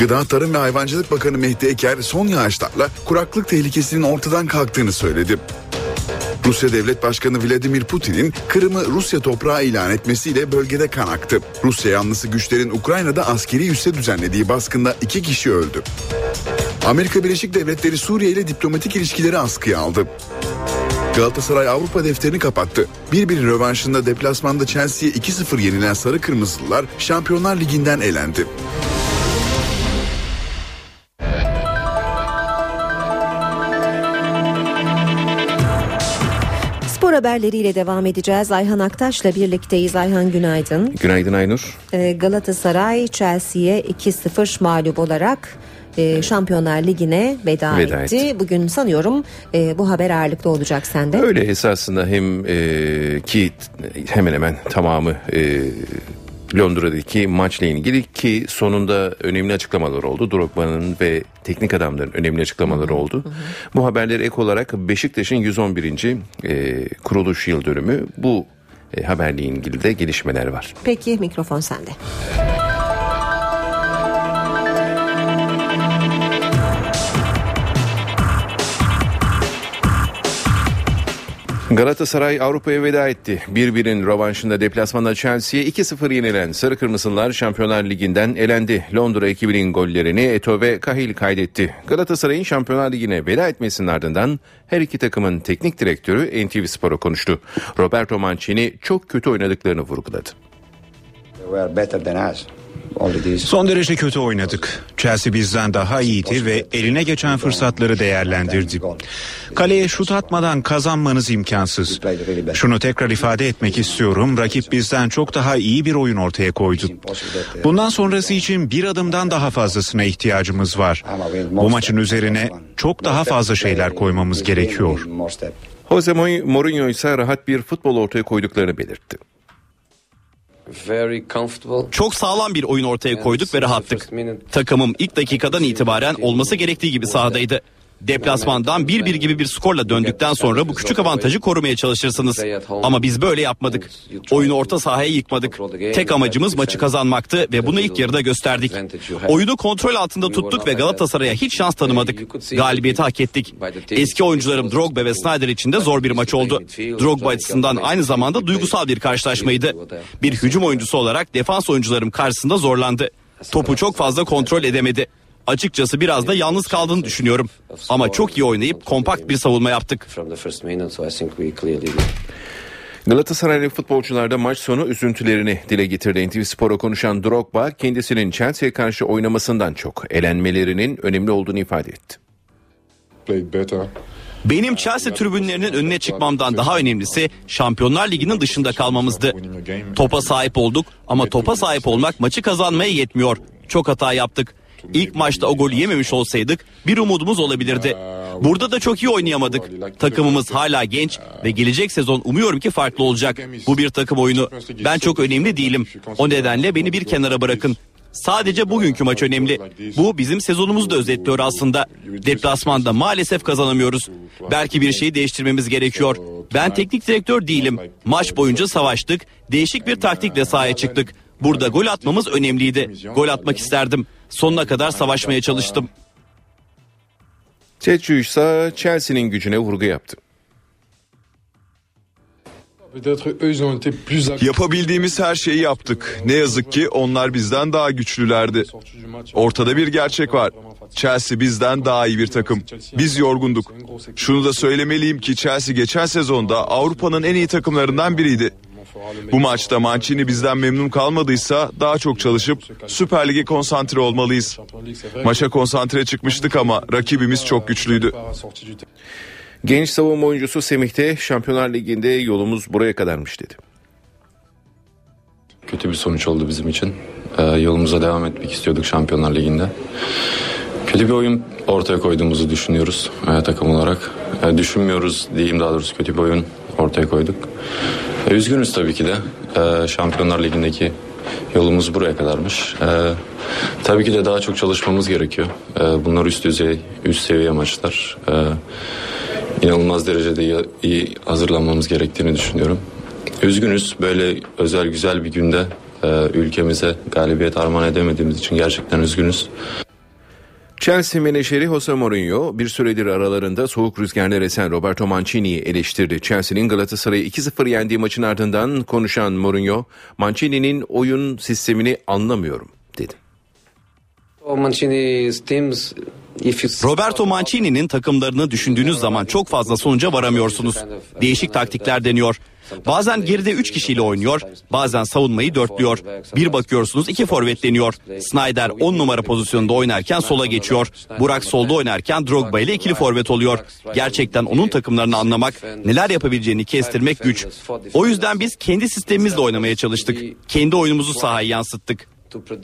Gıda Tarım ve Hayvancılık Bakanı Mehdi Eker son yağışlarla kuraklık tehlikesinin ortadan kalktığını söyledi. Rusya Devlet Başkanı Vladimir Putin'in Kırım'ı Rusya toprağı ilan etmesiyle bölgede kan aktı. Rusya yanlısı güçlerin Ukrayna'da askeri üsse düzenlediği baskında iki kişi öldü. Amerika Birleşik Devletleri Suriye ile diplomatik ilişkileri askıya aldı. Galatasaray Avrupa defterini kapattı. Bir bir rövanşında deplasmanda Chelsea'ye 2-0 yenilen Sarı Kırmızılılar Şampiyonlar Ligi'nden elendi.
Haberleriyle devam edeceğiz. Ayhan Aktaş'la birlikteyiz. Ayhan günaydın.
Günaydın Aynur.
Ee, Galatasaray Chelsea'ye 2-0 mağlup olarak e, Şampiyonlar Ligi'ne veda,
Veda
etti.
etti.
Bugün sanıyorum e, bu haber ağırlıklı olacak sende.
Öyle esasında hem e, ki hemen hemen tamamı e, Londra'daki maçla ilgili ki sonunda önemli açıklamalar oldu. Drogba'nın ve teknik adamların önemli açıklamaları oldu. Bu haberleri ek olarak Beşiktaş'ın 111. E, kuruluş yıl dönümü bu e, haberle ilgili de gelişmeler var.
Peki mikrofon sende.
Galatasaray Avrupa'ya veda etti. 1-1'in rövanşında deplasmanda Chelsea'ye 2-0 yenilen Sarı Kırmızılar Şampiyonlar Ligi'nden elendi. Londra ekibinin gollerini Eto ve Kahil kaydetti. Galatasaray'ın Şampiyonlar Ligi'ne veda etmesinin ardından her iki takımın teknik direktörü NTV Spor'a konuştu. Roberto Mancini çok kötü oynadıklarını vurguladı.
Son derece kötü oynadık. Chelsea bizden daha iyiydi ve eline geçen fırsatları değerlendirdi. Kaleye şut atmadan kazanmanız imkansız. Şunu tekrar ifade etmek istiyorum. Rakip bizden çok daha iyi bir oyun ortaya koydu. Bundan sonrası için bir adımdan daha fazlasına ihtiyacımız var. Bu maçın üzerine çok daha fazla şeyler koymamız gerekiyor.
Jose Mourinho ise rahat bir futbol ortaya koyduklarını belirtti.
Çok sağlam bir oyun ortaya koyduk ve rahattık. Takımım ilk dakikadan itibaren olması gerektiği gibi sahadaydı. Deplasmandan 1-1 gibi bir skorla döndükten sonra bu küçük avantajı korumaya çalışırsınız. Ama biz böyle yapmadık. Oyunu orta sahaya yıkmadık. Tek amacımız maçı kazanmaktı ve bunu ilk yarıda gösterdik. Oyunu kontrol altında tuttuk ve Galatasaray'a hiç şans tanımadık. Galibiyeti hak ettik. Eski oyuncularım Drogba ve Snyder için de zor bir maç oldu. Drogba açısından aynı zamanda duygusal bir karşılaşmaydı. Bir hücum oyuncusu olarak defans oyuncularım karşısında zorlandı. Topu çok fazla kontrol edemedi. Açıkçası biraz da yalnız kaldığını düşünüyorum. Ama çok iyi oynayıp kompakt bir savunma yaptık.
Galatasaraylı futbolcular da maç sonu üzüntülerini dile getirdi. NTV Spor'a konuşan Drogba kendisinin Chelsea'ye karşı oynamasından çok elenmelerinin önemli olduğunu ifade etti.
Benim Chelsea tribünlerinin önüne çıkmamdan daha önemlisi Şampiyonlar Ligi'nin dışında kalmamızdı. Topa sahip olduk ama topa sahip olmak maçı kazanmaya yetmiyor. Çok hata yaptık. İlk maçta o golü yememiş olsaydık bir umudumuz olabilirdi. Burada da çok iyi oynayamadık. Takımımız hala genç ve gelecek sezon umuyorum ki farklı olacak. Bu bir takım oyunu. Ben çok önemli değilim. O nedenle beni bir kenara bırakın. Sadece bugünkü maç önemli. Bu bizim sezonumuzu da özetliyor aslında. Deplasmanda maalesef kazanamıyoruz. Belki bir şeyi değiştirmemiz gerekiyor. Ben teknik direktör değilim. Maç boyunca savaştık. Değişik bir taktikle sahaya çıktık. Burada gol atmamız önemliydi. Gol atmak isterdim. Sonuna kadar savaşmaya çalıştım.
Çetçü ise Chelsea'nin gücüne vurgu yaptı.
Yapabildiğimiz her şeyi yaptık. Ne yazık ki onlar bizden daha güçlülerdi. Ortada bir gerçek var. Chelsea bizden daha iyi bir takım. Biz yorgunduk. Şunu da söylemeliyim ki Chelsea geçen sezonda Avrupa'nın en iyi takımlarından biriydi. Bu maçta Mancini bizden memnun kalmadıysa daha çok çalışıp Süper Lig'e konsantre olmalıyız. Maça konsantre çıkmıştık ama rakibimiz çok güçlüydü.
Genç savunma oyuncusu Semih de Şampiyonlar Ligi'nde yolumuz buraya kadarmış dedi.
Kötü bir sonuç oldu bizim için. Ee, yolumuza devam etmek istiyorduk Şampiyonlar Ligi'nde. Kötü bir oyun ortaya koyduğumuzu düşünüyoruz e, takım olarak. E, düşünmüyoruz diyeyim daha doğrusu kötü bir oyun ortaya koyduk. Üzgünüz tabii ki de. E, Şampiyonlar Ligi'ndeki yolumuz buraya kadarmış. E, tabii ki de daha çok çalışmamız gerekiyor. E, bunlar üst düzey, üst seviye maçlar. E, inanılmaz derecede iyi hazırlanmamız gerektiğini düşünüyorum. Üzgünüz böyle özel güzel bir günde e, ülkemize galibiyet armağan edemediğimiz için gerçekten üzgünüz.
Chelsea menajeri Jose Mourinho bir süredir aralarında soğuk rüzgarlar esen Roberto Mancini'yi eleştirdi. Chelsea'nin Galatasaray'ı 2-0 yendiği maçın ardından konuşan Mourinho, Mancini'nin oyun sistemini anlamıyorum dedi.
Roberto Mancini'nin takımlarını düşündüğünüz zaman çok fazla sonuca varamıyorsunuz. Değişik taktikler deniyor. Bazen geride 3 kişiyle oynuyor, bazen savunmayı dörtlüyor. Bir bakıyorsunuz iki forvet deniyor. Snyder 10 numara pozisyonunda oynarken sola geçiyor. Burak solda oynarken Drogba ile ikili forvet oluyor. Gerçekten onun takımlarını anlamak, neler yapabileceğini kestirmek güç. O yüzden biz kendi sistemimizle oynamaya çalıştık. Kendi oyunumuzu sahaya yansıttık.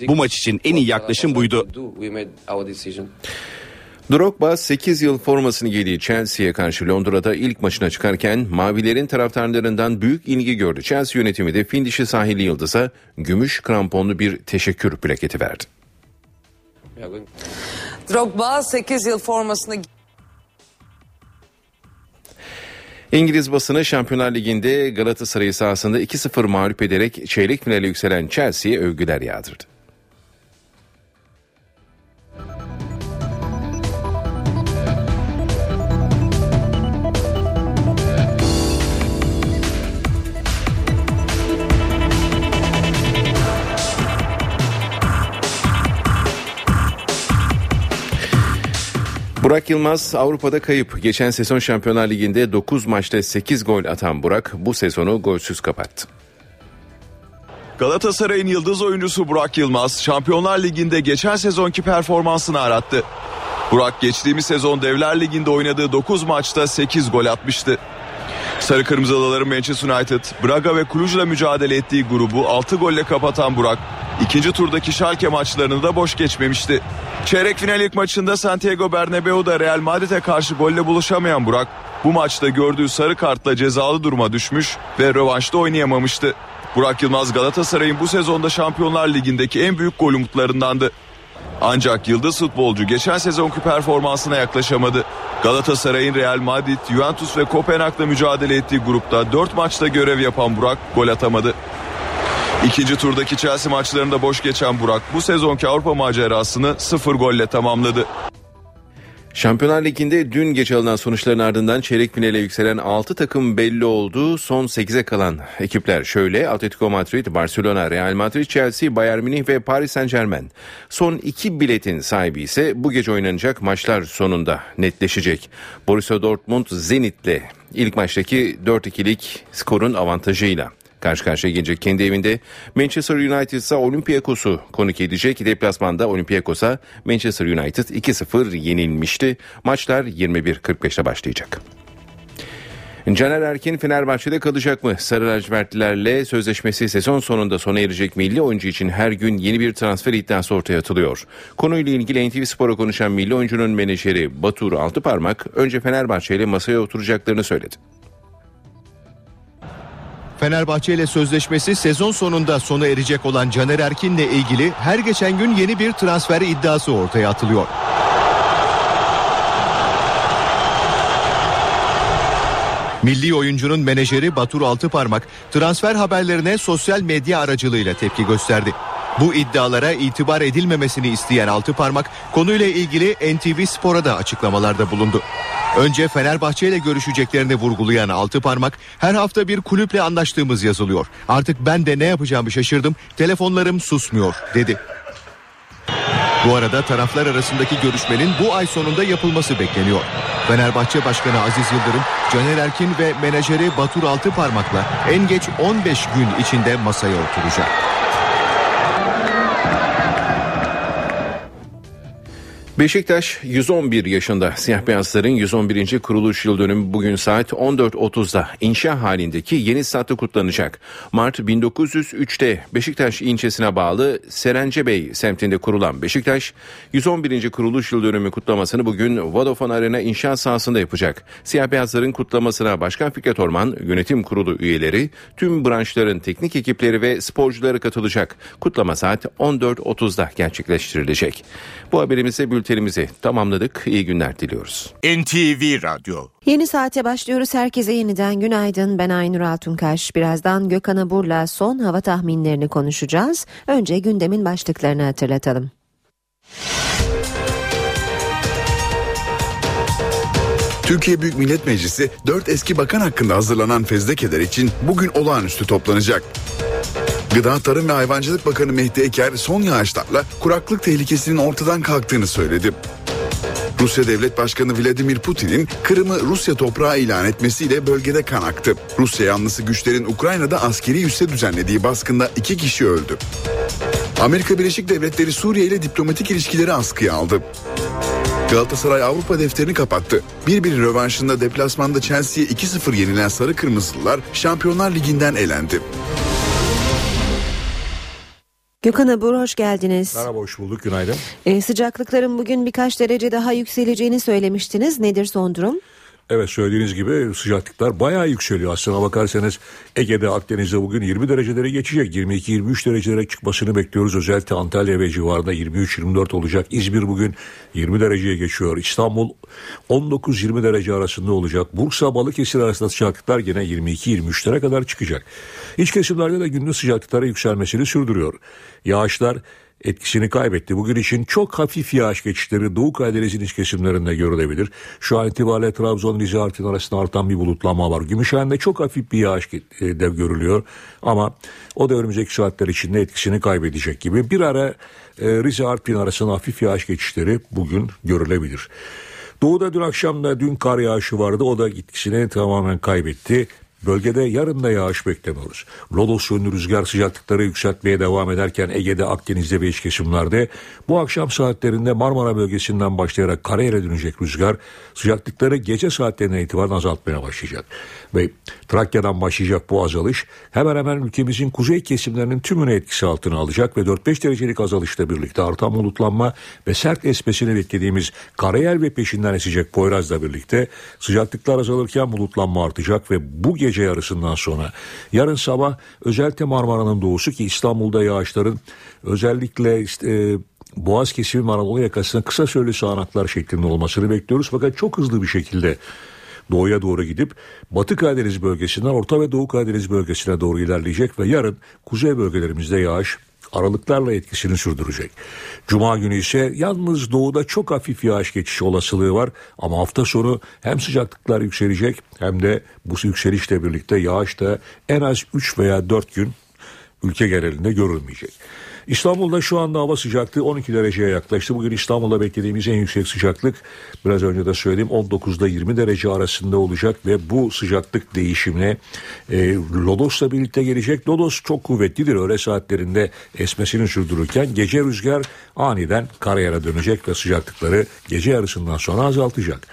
Bu maç için en iyi yaklaşım buydu.
Drogba 8 yıl formasını giydiği Chelsea'ye karşı Londra'da ilk maçına çıkarken mavilerin taraftarlarından büyük ilgi gördü. Chelsea yönetimi de dişi sahili yıldıza gümüş kramponlu bir teşekkür plaketi verdi.
Drogba 8 yıl formasını
İngiliz basını Şampiyonlar Ligi'nde Galatasaray'ı sahasında 2-0 mağlup ederek çeyrek finale yükselen Chelsea'ye övgüler yağdırdı. Burak Yılmaz Avrupa'da kayıp. Geçen sezon Şampiyonlar Ligi'nde 9 maçta 8 gol atan Burak bu sezonu golsüz kapattı.
Galatasaray'ın yıldız oyuncusu Burak Yılmaz Şampiyonlar Ligi'nde geçen sezonki performansını arattı. Burak geçtiğimiz sezon Devler Ligi'nde oynadığı 9 maçta 8 gol atmıştı. Sarı Kırmızılıların Manchester United, Braga ve Cluj'la mücadele ettiği grubu 6 golle kapatan Burak, ikinci turdaki Schalke maçlarını da boş geçmemişti. Çeyrek final ilk maçında Santiago Bernabeu'da Real Madrid'e karşı golle buluşamayan Burak, bu maçta gördüğü sarı kartla cezalı duruma düşmüş ve rövanşta oynayamamıştı. Burak Yılmaz Galatasaray'ın bu sezonda Şampiyonlar Ligi'ndeki en büyük gol umutlarındandı. Ancak yıldız futbolcu geçen sezonki performansına yaklaşamadı. Galatasaray'ın Real Madrid, Juventus ve Kopenhag'la mücadele ettiği grupta 4 maçta görev yapan Burak gol atamadı. İkinci turdaki Chelsea maçlarında boş geçen Burak bu sezonki Avrupa macerasını 0 golle tamamladı.
Şampiyonlar Ligi'nde dün gece alınan sonuçların ardından çeyrek finale yükselen 6 takım belli oldu. Son 8'e kalan ekipler şöyle Atletico Madrid, Barcelona, Real Madrid, Chelsea, Bayern Münih ve Paris Saint Germain. Son 2 biletin sahibi ise bu gece oynanacak maçlar sonunda netleşecek. Borussia Dortmund Zenit'le ilk maçtaki 4-2'lik skorun avantajıyla karşı karşıya gelecek kendi evinde. Manchester United ise Olympiakos'u konuk edecek. Deplasmanda Olympiakos'a Manchester United 2-0 yenilmişti. Maçlar 21.45'te başlayacak. Caner Erkin Fenerbahçe'de kalacak mı? Sarı lacivertlilerle sözleşmesi sezon sonunda sona erecek milli oyuncu için her gün yeni bir transfer iddiası ortaya atılıyor. Konuyla ilgili NTV Spor'a konuşan milli oyuncunun menajeri Batur Altıparmak önce Fenerbahçe ile masaya oturacaklarını söyledi.
Fenerbahçe ile sözleşmesi sezon sonunda sona erecek olan Caner Erkin'le ilgili her geçen gün yeni bir transfer iddiası ortaya atılıyor. Milli oyuncunun menajeri Batur Altıparmak transfer haberlerine sosyal medya aracılığıyla tepki gösterdi. Bu iddialara itibar edilmemesini isteyen Altıparmak konuyla ilgili NTV Spor'a da açıklamalarda bulundu. Önce Fenerbahçe ile görüşeceklerini vurgulayan Altıparmak her hafta bir kulüple anlaştığımız yazılıyor. Artık ben de ne yapacağımı şaşırdım. Telefonlarım susmuyor dedi. Bu arada taraflar arasındaki görüşmenin bu ay sonunda yapılması bekleniyor. Fenerbahçe Başkanı Aziz Yıldırım, Caner Erkin ve menajeri Batur Altıparmak'la en geç 15 gün içinde masaya oturacak.
Beşiktaş 111 yaşında. Siyah beyazların 111. kuruluş yıl dönümü bugün saat 14.30'da inşa halindeki yeni statta kutlanacak. Mart 1903'te Beşiktaş ilçesine bağlı Serencebey semtinde kurulan Beşiktaş 111. kuruluş yıl dönümü kutlamasını bugün Vodafone Arena inşaat sahasında yapacak. Siyah beyazların kutlamasına Başkan Fikret Orman, yönetim kurulu üyeleri, tüm branşların teknik ekipleri ve sporcuları katılacak. Kutlama saat 14.30'da gerçekleştirilecek. Bu haberimizi bültenimizi tamamladık. İyi günler diliyoruz.
NTV Radyo
Yeni saate başlıyoruz. Herkese yeniden günaydın. Ben Aynur Altunkaş. Birazdan Gökhan Abur'la son hava tahminlerini konuşacağız. Önce gündemin başlıklarını hatırlatalım.
Türkiye Büyük Millet Meclisi 4 eski bakan hakkında hazırlanan fezlekeler için bugün olağanüstü toplanacak. Gıda, Tarım ve Hayvancılık Bakanı Mehdi Eker son yağışlarla kuraklık tehlikesinin ortadan kalktığını söyledi. Rusya Devlet Başkanı Vladimir Putin'in Kırım'ı Rusya toprağı ilan etmesiyle bölgede kan aktı. Rusya yanlısı güçlerin Ukrayna'da askeri üsse düzenlediği baskında iki kişi öldü. Amerika Birleşik Devletleri Suriye ile diplomatik ilişkileri askıya aldı. Galatasaray Avrupa defterini kapattı. Bir bir rövanşında deplasmanda Chelsea'ye 2-0 yenilen Sarı Kırmızılılar Şampiyonlar Ligi'nden elendi.
Gökhan Abur hoş geldiniz.
Merhaba hoş bulduk günaydın.
Ee, sıcaklıkların bugün birkaç derece daha yükseleceğini söylemiştiniz. Nedir son durum?
Evet söylediğiniz gibi sıcaklıklar bayağı yükseliyor. Aslına bakarsanız Ege'de Akdeniz'de bugün 20 dereceleri geçecek. 22-23 derecelere çıkmasını bekliyoruz. Özellikle Antalya ve civarında 23-24 olacak. İzmir bugün 20 dereceye geçiyor. İstanbul 19-20 derece arasında olacak. Bursa Balıkesir arasında sıcaklıklar yine 22-23'lere kadar çıkacak. İç kesimlerde de gündüz sıcaklıklara yükselmesini sürdürüyor. Yağışlar etkisini kaybetti. Bugün için çok hafif yağış geçişleri Doğu Karadeniz'in iç kesimlerinde görülebilir. Şu an itibariyle Trabzon, Rize, Artvin arasında artan bir bulutlanma var. Gümüşhane'de çok hafif bir yağış de görülüyor. Ama o da önümüzdeki saatler içinde etkisini kaybedecek gibi. Bir ara e, Rize, Artvin arasında hafif yağış geçişleri bugün görülebilir. Doğuda dün akşam da dün kar yağışı vardı. O da etkisini tamamen kaybetti. Bölgede yarın da yağış beklemiyoruz. Lodos yönlü rüzgar sıcaklıkları yükseltmeye devam ederken Ege'de, Akdeniz'de ve iç kesimlerde bu akşam saatlerinde Marmara bölgesinden başlayarak karayere dönecek rüzgar sıcaklıkları gece saatlerinden itibaren azaltmaya başlayacak. Ve Trakya'dan başlayacak bu azalış hemen hemen ülkemizin kuzey kesimlerinin tümünü etkisi altına alacak ve 4-5 derecelik azalışla birlikte artan bulutlanma ve sert esmesini beklediğimiz karayel ve peşinden esecek Poyraz'la birlikte sıcaklıklar azalırken bulutlanma artacak ve bu gece yarısından sonra yarın sabah özellikle Marmara'nın doğusu ki İstanbul'da yağışların özellikle işte, e, Boğaz kesimi Anadolu yakasına kısa süreli sağanaklar şeklinde olmasını bekliyoruz. Fakat çok hızlı bir şekilde doğuya doğru gidip Batı Karadeniz bölgesinden Orta ve Doğu Karadeniz bölgesine doğru ilerleyecek ve yarın kuzey bölgelerimizde yağış aralıklarla etkisini sürdürecek. Cuma günü ise yalnız doğuda çok hafif yağış geçişi olasılığı var ama hafta sonu hem sıcaklıklar yükselecek hem de bu yükselişle birlikte yağış da en az 3 veya 4 gün ülke genelinde görülmeyecek. İstanbul'da şu anda hava sıcaklığı 12 dereceye yaklaştı. Bugün İstanbul'da beklediğimiz en yüksek sıcaklık biraz önce de söyledim 19'da 20 derece arasında olacak ve bu sıcaklık değişimine e, Lodos'la birlikte gelecek. Lodos çok kuvvetlidir öğle saatlerinde esmesini sürdürürken gece rüzgar aniden karayara dönecek ve sıcaklıkları gece yarısından sonra azaltacak.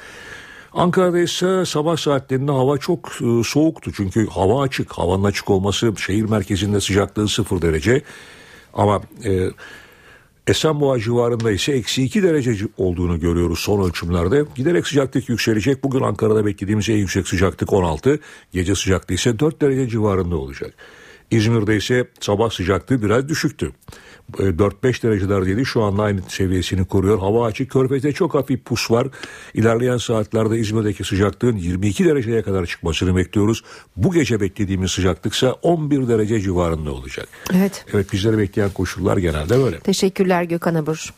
Ankara'da ise sabah saatlerinde hava çok e, soğuktu çünkü hava açık. Havanın açık olması şehir merkezinde sıcaklığı sıfır derece. Ama e, Esenboğa civarında ise eksi 2 derece olduğunu görüyoruz son ölçümlerde. Giderek sıcaklık yükselecek. Bugün Ankara'da beklediğimiz en yüksek sıcaklık 16. Gece sıcaklığı ise 4 derece civarında olacak. İzmir'de ise sabah sıcaklığı biraz düşüktü. 4-5 derecelerdeydi şu anda aynı seviyesini koruyor. Hava açık körfezde çok hafif pus var. İlerleyen saatlerde İzmir'deki sıcaklığın 22 dereceye kadar çıkmasını bekliyoruz. Bu gece beklediğimiz sıcaklıksa 11 derece civarında olacak.
Evet.
Evet bizleri bekleyen koşullar genelde böyle.
Teşekkürler Gökhan Abur.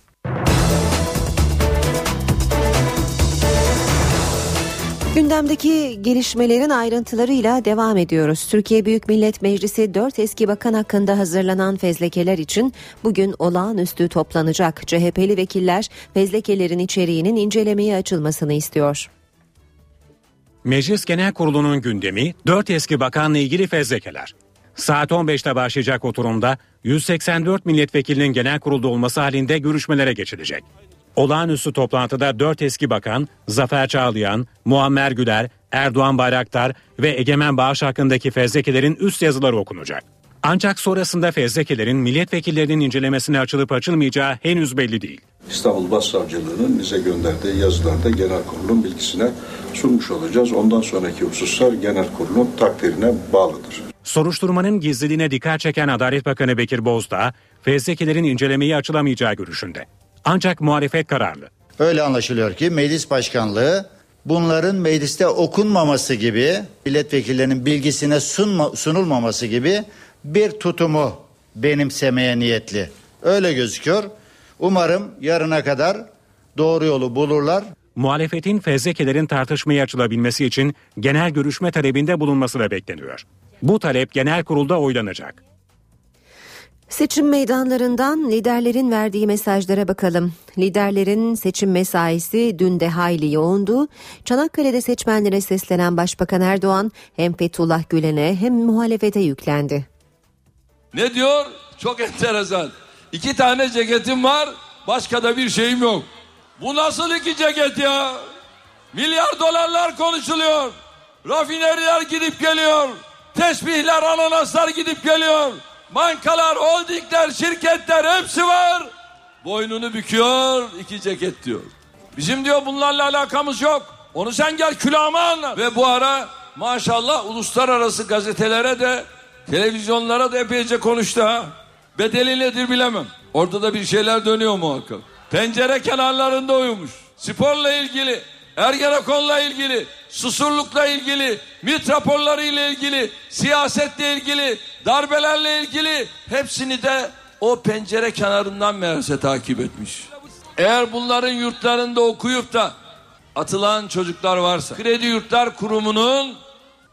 Gündemdeki gelişmelerin ayrıntılarıyla devam ediyoruz. Türkiye Büyük Millet Meclisi 4 eski bakan hakkında hazırlanan fezlekeler için bugün olağanüstü toplanacak. CHP'li vekiller fezlekelerin içeriğinin incelemeye açılmasını istiyor.
Meclis Genel Kurulu'nun gündemi 4 eski bakanla ilgili fezlekeler. Saat 15'te başlayacak oturumda 184 milletvekilinin genel kurulda olması halinde görüşmelere geçilecek. Olağanüstü toplantıda 4 eski bakan Zafer Çağlayan, Muammer Güler, Erdoğan Bayraktar ve Egemen Bağış hakkındaki fezlekelerin üst yazıları okunacak. Ancak sonrasında fezlekelerin milletvekillerinin incelemesine açılıp açılmayacağı henüz belli değil.
İstanbul Başsavcılığı'nın bize gönderdiği yazılarda genel kurulun bilgisine sunmuş olacağız. Ondan sonraki hususlar genel kurulun takdirine bağlıdır.
Soruşturmanın gizliliğine dikkat çeken Adalet Bakanı Bekir Bozdağ, fezlekelerin incelemeye açılamayacağı görüşünde. Ancak muhalefet kararlı.
Öyle anlaşılıyor ki meclis başkanlığı bunların mecliste okunmaması gibi milletvekillerinin bilgisine sunma, sunulmaması gibi bir tutumu benimsemeye niyetli. Öyle gözüküyor. Umarım yarına kadar doğru yolu bulurlar.
Muhalefetin fezlekelerin tartışmaya açılabilmesi için genel görüşme talebinde bulunması da bekleniyor. Bu talep genel kurulda oylanacak.
Seçim meydanlarından liderlerin verdiği mesajlara bakalım. Liderlerin seçim mesaisi dün de hayli yoğundu. Çanakkale'de seçmenlere seslenen Başbakan Erdoğan hem Fethullah Gülen'e hem muhalefete yüklendi.
Ne diyor? Çok enteresan. İki tane ceketim var, başka da bir şeyim yok. Bu nasıl iki ceket ya? Milyar dolarlar konuşuluyor. Rafineriler gidip geliyor. Tesbihler, ananaslar gidip geliyor. Bankalar, holdingler, şirketler hepsi var. Boynunu büküyor, iki ceket diyor. Bizim diyor bunlarla alakamız yok. Onu sen gel külahıma anlat. Ve bu ara maşallah uluslararası gazetelere de televizyonlara da epeyce konuştu ha. Bedeli nedir bilemem. Orada da bir şeyler dönüyor muhakkak. Pencere kenarlarında uyumuş. Sporla ilgili, Ergenekon'la ilgili, Susurluk'la ilgili, MİT raporlarıyla ilgili, siyasetle ilgili, darbelerle ilgili hepsini de o pencere kenarından meğerse takip etmiş. Eğer bunların yurtlarında okuyup da atılan çocuklar varsa Kredi Yurtlar Kurumu'nun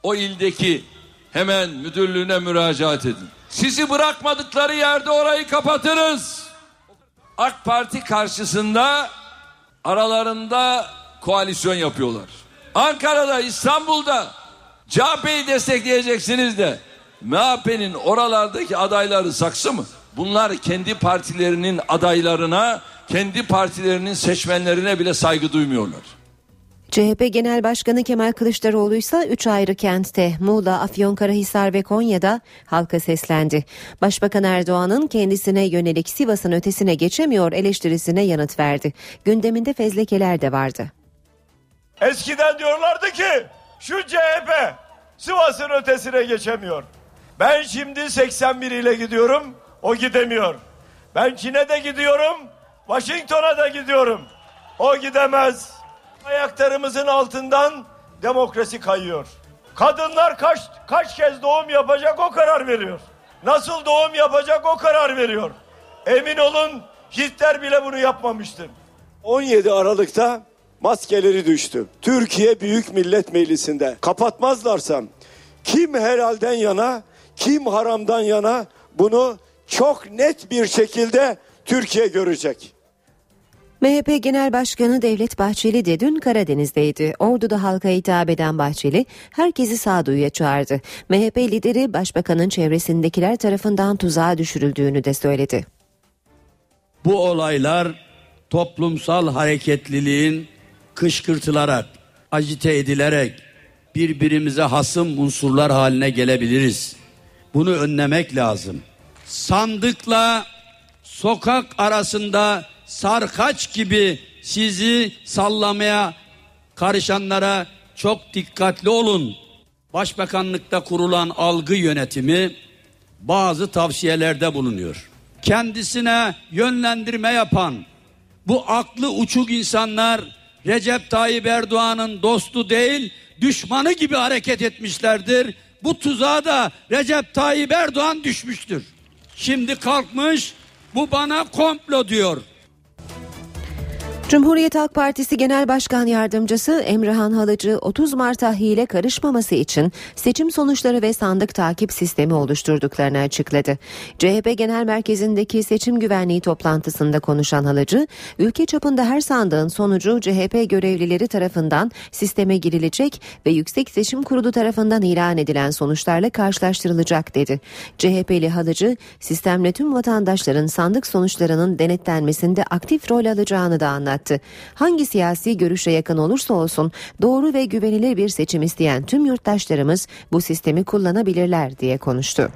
o ildeki hemen müdürlüğüne müracaat edin. Sizi bırakmadıkları yerde orayı kapatırız. AK Parti karşısında aralarında koalisyon yapıyorlar. Ankara'da, İstanbul'da CHP'yi destekleyeceksiniz de MHP'nin oralardaki adayları saksı mı? Bunlar kendi partilerinin adaylarına, kendi partilerinin seçmenlerine bile saygı duymuyorlar.
CHP Genel Başkanı Kemal Kılıçdaroğlu ise 3 ayrı kentte Muğla, Afyonkarahisar ve Konya'da halka seslendi. Başbakan Erdoğan'ın kendisine yönelik Sivas'ın ötesine geçemiyor eleştirisine yanıt verdi. Gündeminde fezlekeler de vardı.
Eskiden diyorlardı ki şu CHP Sivas'ın ötesine geçemiyor. Ben şimdi 81 ile gidiyorum o gidemiyor. Ben Çin'e de gidiyorum Washington'a da gidiyorum. O gidemez. Ayaklarımızın altından demokrasi kayıyor. Kadınlar kaç kaç kez doğum yapacak o karar veriyor. Nasıl doğum yapacak o karar veriyor. Emin olun Hitler bile bunu yapmamıştır. 17 Aralık'ta maskeleri düştü. Türkiye Büyük Millet Meclisi'nde kapatmazlarsa kim helalden yana, kim haramdan yana bunu çok net bir şekilde Türkiye görecek.
MHP Genel Başkanı Devlet Bahçeli de dün Karadeniz'deydi. Ordu'da halka hitap eden Bahçeli herkesi sağduyuya çağırdı. MHP lideri başbakanın çevresindekiler tarafından tuzağa düşürüldüğünü de söyledi.
Bu olaylar toplumsal hareketliliğin kışkırtılarak, acite edilerek birbirimize hasım unsurlar haline gelebiliriz. Bunu önlemek lazım. Sandıkla sokak arasında sarkaç gibi sizi sallamaya karışanlara çok dikkatli olun. Başbakanlıkta kurulan algı yönetimi bazı tavsiyelerde bulunuyor. Kendisine yönlendirme yapan bu aklı uçuk insanlar Recep Tayyip Erdoğan'ın dostu değil düşmanı gibi hareket etmişlerdir. Bu tuzağa da Recep Tayyip Erdoğan düşmüştür. Şimdi kalkmış bu bana komplo diyor.
Cumhuriyet Halk Partisi Genel Başkan Yardımcısı Emrehan Halıcı 30 Mart'a hile karışmaması için seçim sonuçları ve sandık takip sistemi oluşturduklarını açıkladı. CHP Genel Merkezi'ndeki seçim güvenliği toplantısında konuşan Halıcı, ülke çapında her sandığın sonucu CHP görevlileri tarafından sisteme girilecek ve Yüksek Seçim Kurulu tarafından ilan edilen sonuçlarla karşılaştırılacak dedi. CHP'li Halıcı, sistemle tüm vatandaşların sandık sonuçlarının denetlenmesinde aktif rol alacağını da anlattı anlattı. Hangi siyasi görüşe yakın olursa olsun doğru ve güvenilir bir seçim isteyen tüm yurttaşlarımız bu sistemi kullanabilirler diye konuştu.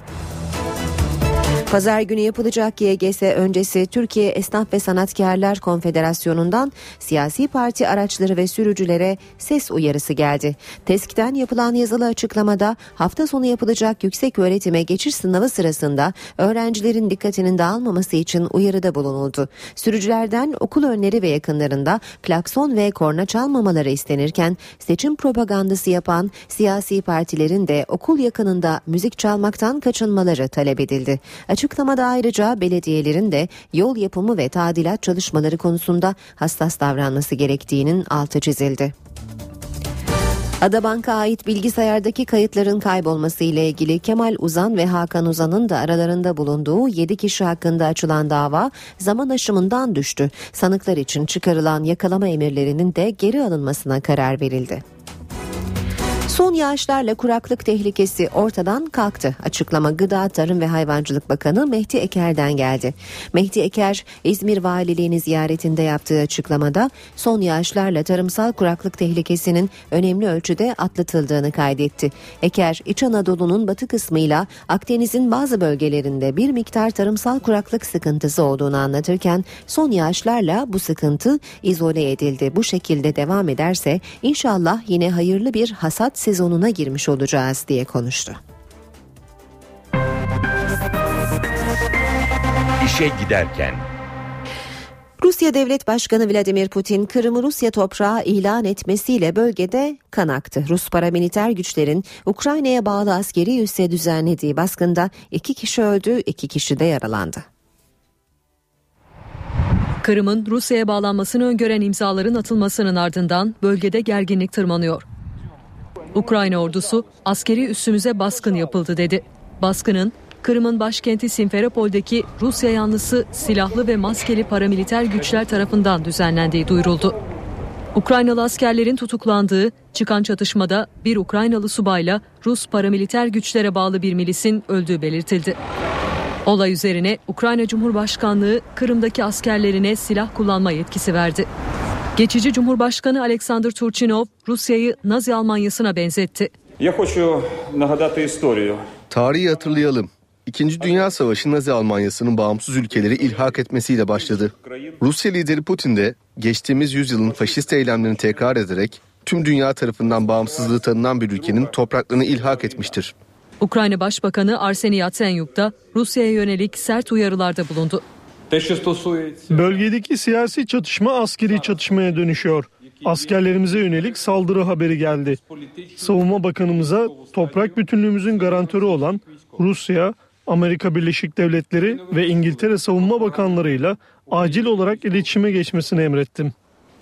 Pazar günü yapılacak YGS öncesi Türkiye Esnaf ve Sanatkarlar Konfederasyonu'ndan siyasi parti araçları ve sürücülere ses uyarısı geldi. TESK'ten yapılan yazılı açıklamada hafta sonu yapılacak yüksek öğretime geçiş sınavı sırasında öğrencilerin dikkatinin dağılmaması için uyarıda bulunuldu. Sürücülerden okul önleri ve yakınlarında klakson ve korna çalmamaları istenirken seçim propagandası yapan siyasi partilerin de okul yakınında müzik çalmaktan kaçınmaları talep edildi. Açıklamada ayrıca belediyelerin de yol yapımı ve tadilat çalışmaları konusunda hassas davranması gerektiğinin altı çizildi. Adabank'a ait bilgisayardaki kayıtların kaybolması ile ilgili Kemal Uzan ve Hakan Uzan'ın da aralarında bulunduğu 7 kişi hakkında açılan dava zaman aşımından düştü. Sanıklar için çıkarılan yakalama emirlerinin de geri alınmasına karar verildi. Son yağışlarla kuraklık tehlikesi ortadan kalktı. Açıklama Gıda, Tarım ve Hayvancılık Bakanı Mehdi Eker'den geldi. Mehdi Eker, İzmir Valiliğini ziyaretinde yaptığı açıklamada son yağışlarla tarımsal kuraklık tehlikesinin önemli ölçüde atlatıldığını kaydetti. Eker, İç Anadolu'nun batı kısmıyla Akdeniz'in bazı bölgelerinde bir miktar tarımsal kuraklık sıkıntısı olduğunu anlatırken son yağışlarla bu sıkıntı izole edildi. Bu şekilde devam ederse inşallah yine hayırlı bir hasat sezonuna girmiş olacağız diye konuştu.
İşe giderken
Rusya Devlet Başkanı Vladimir Putin Kırım'ı Rusya toprağı ilan etmesiyle bölgede kan aktı. Rus paramiliter güçlerin Ukrayna'ya bağlı askeri üsse düzenlediği baskında iki kişi öldü, iki kişi de yaralandı.
Kırım'ın Rusya'ya bağlanmasını öngören imzaların atılmasının ardından bölgede gerginlik tırmanıyor. Ukrayna ordusu askeri üssümüze baskın yapıldı dedi. Baskının Kırım'ın başkenti Simferopol'deki Rusya yanlısı silahlı ve maskeli paramiliter güçler tarafından düzenlendiği duyuruldu. Ukraynalı askerlerin tutuklandığı çıkan çatışmada bir Ukraynalı subayla Rus paramiliter güçlere bağlı bir milisin öldüğü belirtildi. Olay üzerine Ukrayna Cumhurbaşkanlığı Kırım'daki askerlerine silah kullanma yetkisi verdi. Geçici Cumhurbaşkanı Alexander Turchinov Rusya'yı Nazi Almanyası'na benzetti.
Tarihi hatırlayalım. İkinci Dünya Savaşı Nazi Almanyası'nın bağımsız ülkeleri ilhak etmesiyle başladı. Rusya lideri Putin de geçtiğimiz yüzyılın faşist eylemlerini tekrar ederek tüm dünya tarafından bağımsızlığı tanınan bir ülkenin topraklarını ilhak etmiştir.
Ukrayna Başbakanı Arseniy Yatsenyuk da Rusya'ya yönelik sert uyarılarda bulundu.
Bölgedeki siyasi çatışma askeri çatışmaya dönüşüyor. Askerlerimize yönelik saldırı haberi geldi. Savunma Bakanımıza toprak bütünlüğümüzün garantörü olan Rusya, Amerika Birleşik Devletleri ve İngiltere Savunma Bakanlarıyla acil olarak iletişime geçmesini emrettim.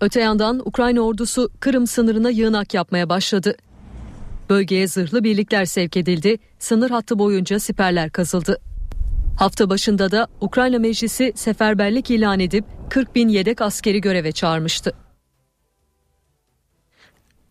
Öte yandan Ukrayna ordusu Kırım sınırına yığınak yapmaya başladı. Bölgeye zırhlı birlikler sevk edildi, sınır hattı boyunca siperler kazıldı. Hafta başında da Ukrayna Meclisi seferberlik ilan edip 40 bin yedek askeri göreve çağırmıştı.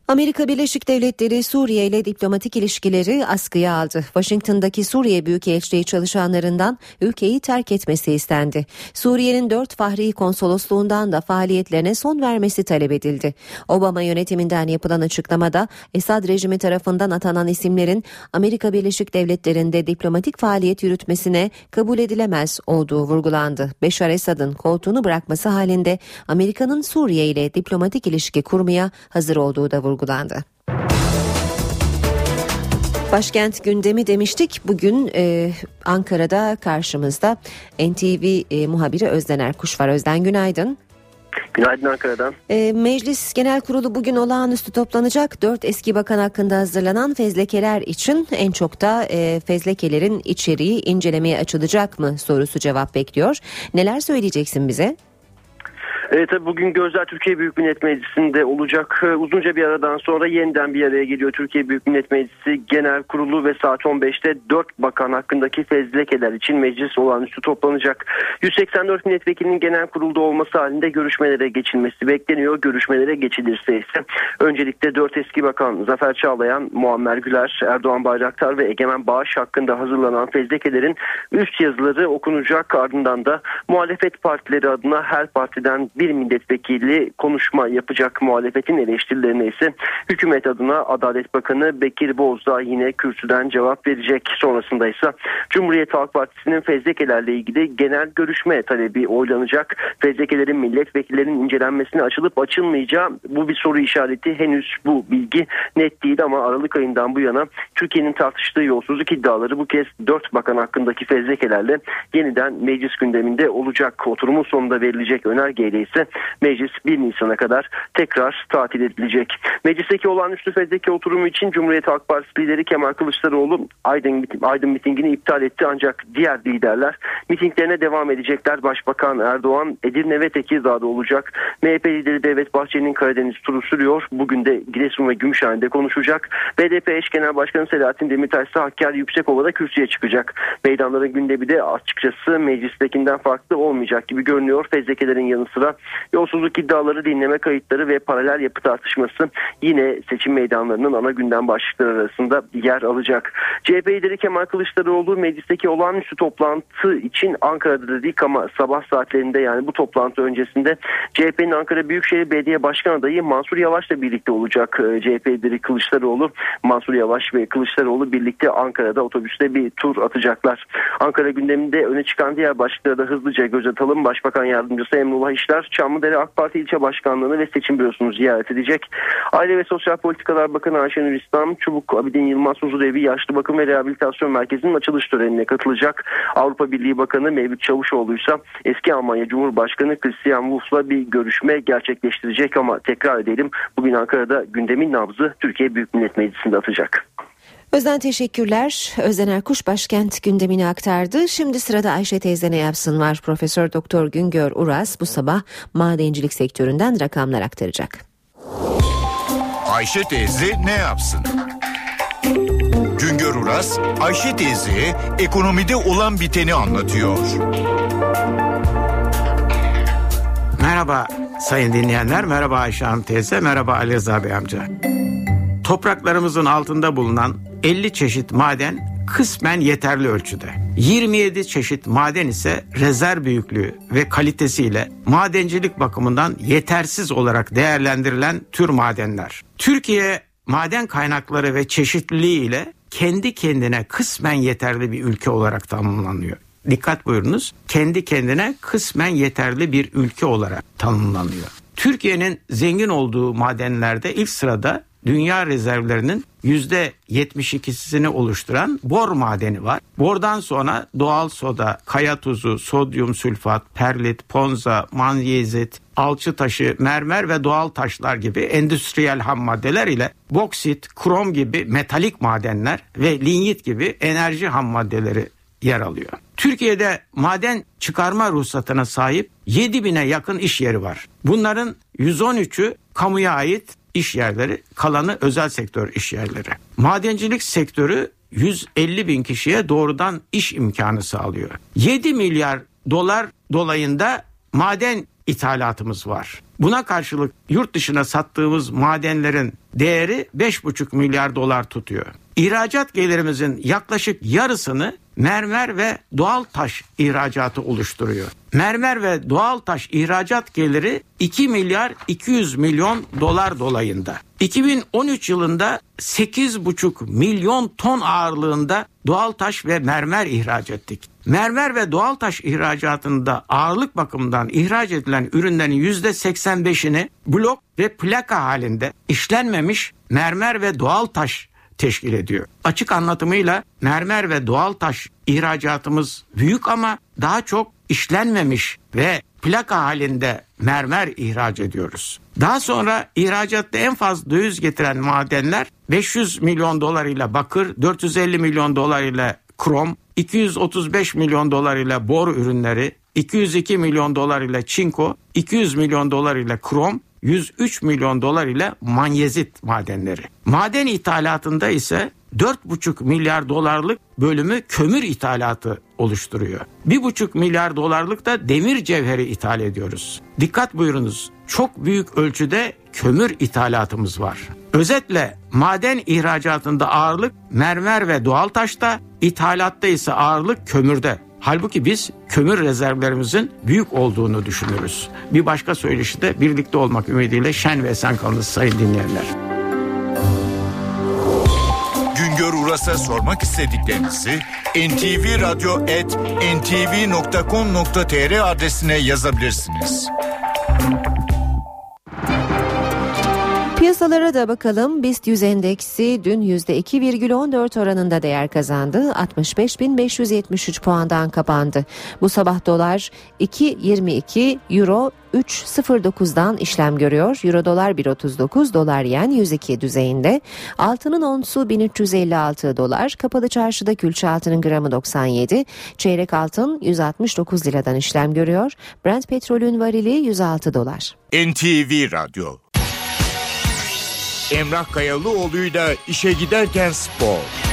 Amerika Birleşik Devletleri Suriye ile diplomatik ilişkileri askıya aldı. Washington'daki Suriye Büyükelçiliği çalışanlarından ülkeyi terk etmesi istendi. Suriye'nin dört fahri konsolosluğundan da faaliyetlerine son vermesi talep edildi. Obama yönetiminden yapılan açıklamada Esad rejimi tarafından atanan isimlerin Amerika Birleşik Devletleri'nde diplomatik faaliyet yürütmesine kabul edilemez olduğu vurgulandı. Beşar Esad'ın koltuğunu bırakması halinde Amerika'nın Suriye ile diplomatik ilişki kurmaya hazır olduğu da vurgulandı vurgulandı. Başkent gündemi demiştik. Bugün e, Ankara'da karşımızda NTV e, muhabiri Özden Erkuş var. Özden günaydın.
Günaydın Ankara'dan.
E, Meclis Genel Kurulu bugün olağanüstü toplanacak. Dört eski bakan hakkında hazırlanan fezlekeler için en çok da e, fezlekelerin içeriği incelemeye açılacak mı sorusu cevap bekliyor. Neler söyleyeceksin bize?
Evet tabii bugün gözler Türkiye Büyük Millet Meclisi'nde olacak. Ee, uzunca bir aradan sonra yeniden bir araya geliyor Türkiye Büyük Millet Meclisi Genel Kurulu ve saat 15'te 4 bakan hakkındaki fezlekeler için meclis olağanüstü toplanacak. 184 milletvekilinin genel kurulda olması halinde görüşmelere geçilmesi bekleniyor. Görüşmelere geçilirse ise öncelikle 4 eski bakan Zafer Çağlayan, Muammer Güler, Erdoğan Bayraktar ve Egemen Bağış hakkında hazırlanan fezlekelerin üst yazıları okunacak. Ardından da muhalefet partileri adına her partiden bir milletvekili konuşma yapacak muhalefetin eleştirilerine ise hükümet adına Adalet Bakanı Bekir Bozdağ yine kürsüden cevap verecek. Sonrasında ise Cumhuriyet Halk Partisi'nin fezlekelerle ilgili genel görüşme talebi oylanacak. Fezlekelerin milletvekillerinin incelenmesine açılıp açılmayacağı bu bir soru işareti. Henüz bu bilgi net değil ama Aralık ayından bu yana Türkiye'nin tartıştığı yolsuzluk iddiaları bu kez 4 bakan hakkındaki fezlekelerle yeniden meclis gündeminde olacak. Oturumun sonunda verilecek önergeyle ise meclis 1 Nisan'a kadar tekrar tatil edilecek. Meclisteki olağanüstü fezleke oturumu için Cumhuriyet Halk Partisi lideri Kemal Kılıçdaroğlu Aydın, Aydın mitingini iptal etti ancak diğer liderler mitinglerine devam edecekler. Başbakan Erdoğan Edirne ve Tekirdağ'da olacak. MHP lideri Devlet Bahçeli'nin Karadeniz turu sürüyor. Bugün de Giresun ve Gümüşhane'de konuşacak. BDP eş genel başkanı Selahattin Demirtaş ise Hakkari Yüksekova'da kürsüye çıkacak. Meydanların gündemi de açıkçası meclistekinden farklı olmayacak gibi görünüyor. Fezlekelerin yanı sıra Yolsuzluk iddiaları, dinleme kayıtları ve paralel yapı tartışması yine seçim meydanlarının ana gündem başlıkları arasında yer alacak. CHP lideri Kemal Kılıçdaroğlu meclisteki olağanüstü toplantı için Ankara'da dedik ama sabah saatlerinde yani bu toplantı öncesinde CHP'nin Ankara Büyükşehir Belediye Başkan adayı Mansur Yavaş'la birlikte olacak. Ee, CHP lideri Kılıçdaroğlu, Mansur Yavaş ve Kılıçdaroğlu birlikte Ankara'da otobüste bir tur atacaklar. Ankara gündeminde öne çıkan diğer başlıkları da hızlıca göz atalım. Başbakan Yardımcısı Emrullah İşler, Çamlıdere AK Parti İlçe Başkanlığı'nı ve seçim bürosunu ziyaret edecek. Aile ve Sosyal Politikalar Bakanı Ayşenur İslam, Çubuk Abidin Yılmaz Huzurevi Yaşlı Bakım ve Rehabilitasyon Merkezi'nin açılış törenine katılacak. Avrupa Birliği Bakanı Mevlüt Çavuşoğlu ise eski Almanya Cumhurbaşkanı Christian Wolff'la bir görüşme gerçekleştirecek ama tekrar edelim bugün Ankara'da gündemin nabzı Türkiye Büyük Millet Meclisi'nde atacak.
Özden teşekkürler. Özden Erkuş başkent gündemini aktardı. Şimdi sırada Ayşe teyze ne yapsın var. Profesör Doktor Güngör Uras bu sabah madencilik sektöründen rakamlar aktaracak.
Ayşe teyze ne yapsın? Güngör Uras, Ayşe teyze ekonomide olan biteni anlatıyor.
Merhaba sayın dinleyenler, merhaba Ayşe Hanım teyze, merhaba Ali Rıza Bey amca. Topraklarımızın altında bulunan 50 çeşit maden kısmen yeterli ölçüde. 27 çeşit maden ise rezerv büyüklüğü ve kalitesiyle madencilik bakımından yetersiz olarak değerlendirilen tür madenler. Türkiye maden kaynakları ve çeşitliliği ile kendi kendine kısmen yeterli bir ülke olarak tanımlanıyor. Dikkat buyurunuz. Kendi kendine kısmen yeterli bir ülke olarak tanımlanıyor. Türkiye'nin zengin olduğu madenlerde ilk sırada dünya rezervlerinin %72'sini oluşturan bor madeni var. Bordan sonra doğal soda, kaya tuzu, sodyum sülfat, perlit, ponza, manyezit, alçı taşı, mermer ve doğal taşlar gibi endüstriyel ham maddeler ile boksit, krom gibi metalik madenler ve linyit gibi enerji ham maddeleri yer alıyor. Türkiye'de maden çıkarma ruhsatına sahip 7000'e yakın iş yeri var. Bunların 113'ü kamuya ait iş yerleri, kalanı özel sektör iş yerleri. Madencilik sektörü 150 bin kişiye doğrudan iş imkanı sağlıyor. 7 milyar dolar dolayında maden ithalatımız var. Buna karşılık yurt dışına sattığımız madenlerin değeri 5,5 milyar dolar tutuyor. İhracat gelirimizin yaklaşık yarısını mermer ve doğal taş ihracatı oluşturuyor. Mermer ve doğal taş ihracat geliri 2 milyar 200 milyon dolar dolayında. 2013 yılında 8,5 milyon ton ağırlığında doğal taş ve mermer ihraç ettik. Mermer ve doğal taş ihracatında ağırlık bakımından ihraç edilen ürünlerin %85'ini blok ve plaka halinde işlenmemiş mermer ve doğal taş teşkil ediyor. Açık anlatımıyla mermer ve doğal taş ihracatımız büyük ama daha çok işlenmemiş ve plaka halinde mermer ihraç ediyoruz. Daha sonra ihracatta en fazla döviz getiren madenler 500 milyon dolar ile bakır, 450 milyon dolar ile krom, 235 milyon dolar ile bor ürünleri, 202 milyon dolar ile çinko, 200 milyon dolar ile krom, 103 milyon dolar ile manyezit madenleri. Maden ithalatında ise 4,5 milyar dolarlık bölümü kömür ithalatı oluşturuyor. 1,5 milyar dolarlık da demir cevheri ithal ediyoruz. Dikkat buyurunuz. Çok büyük ölçüde kömür ithalatımız var. Özetle maden ihracatında ağırlık mermer ve doğal taşta, ithalatta ise ağırlık kömürde. Halbuki biz kömür rezervlerimizin büyük olduğunu düşünürüz. Bir başka söyleşi de birlikte olmak ümidiyle şen ve esen kalınız sayın dinleyenler.
Güngör Uras'a sormak istediklerinizi ntvradio.ntv.com.tr adresine yazabilirsiniz.
Piyasalara da bakalım. BIST 100 endeksi dün %2,14 oranında değer kazandı. 65.573 puandan kapandı. Bu sabah dolar 2.22, euro 3.09'dan işlem görüyor. Euro dolar 1.39, dolar yen 102 düzeyinde. Altının onsu 1356 dolar. Kapalı çarşıda külçe altının gramı 97. Çeyrek altın 169 liradan işlem görüyor. Brent petrolün varili 106 dolar.
NTV Radyo Emrah Kayalıoğlu'yla işe giderken spor.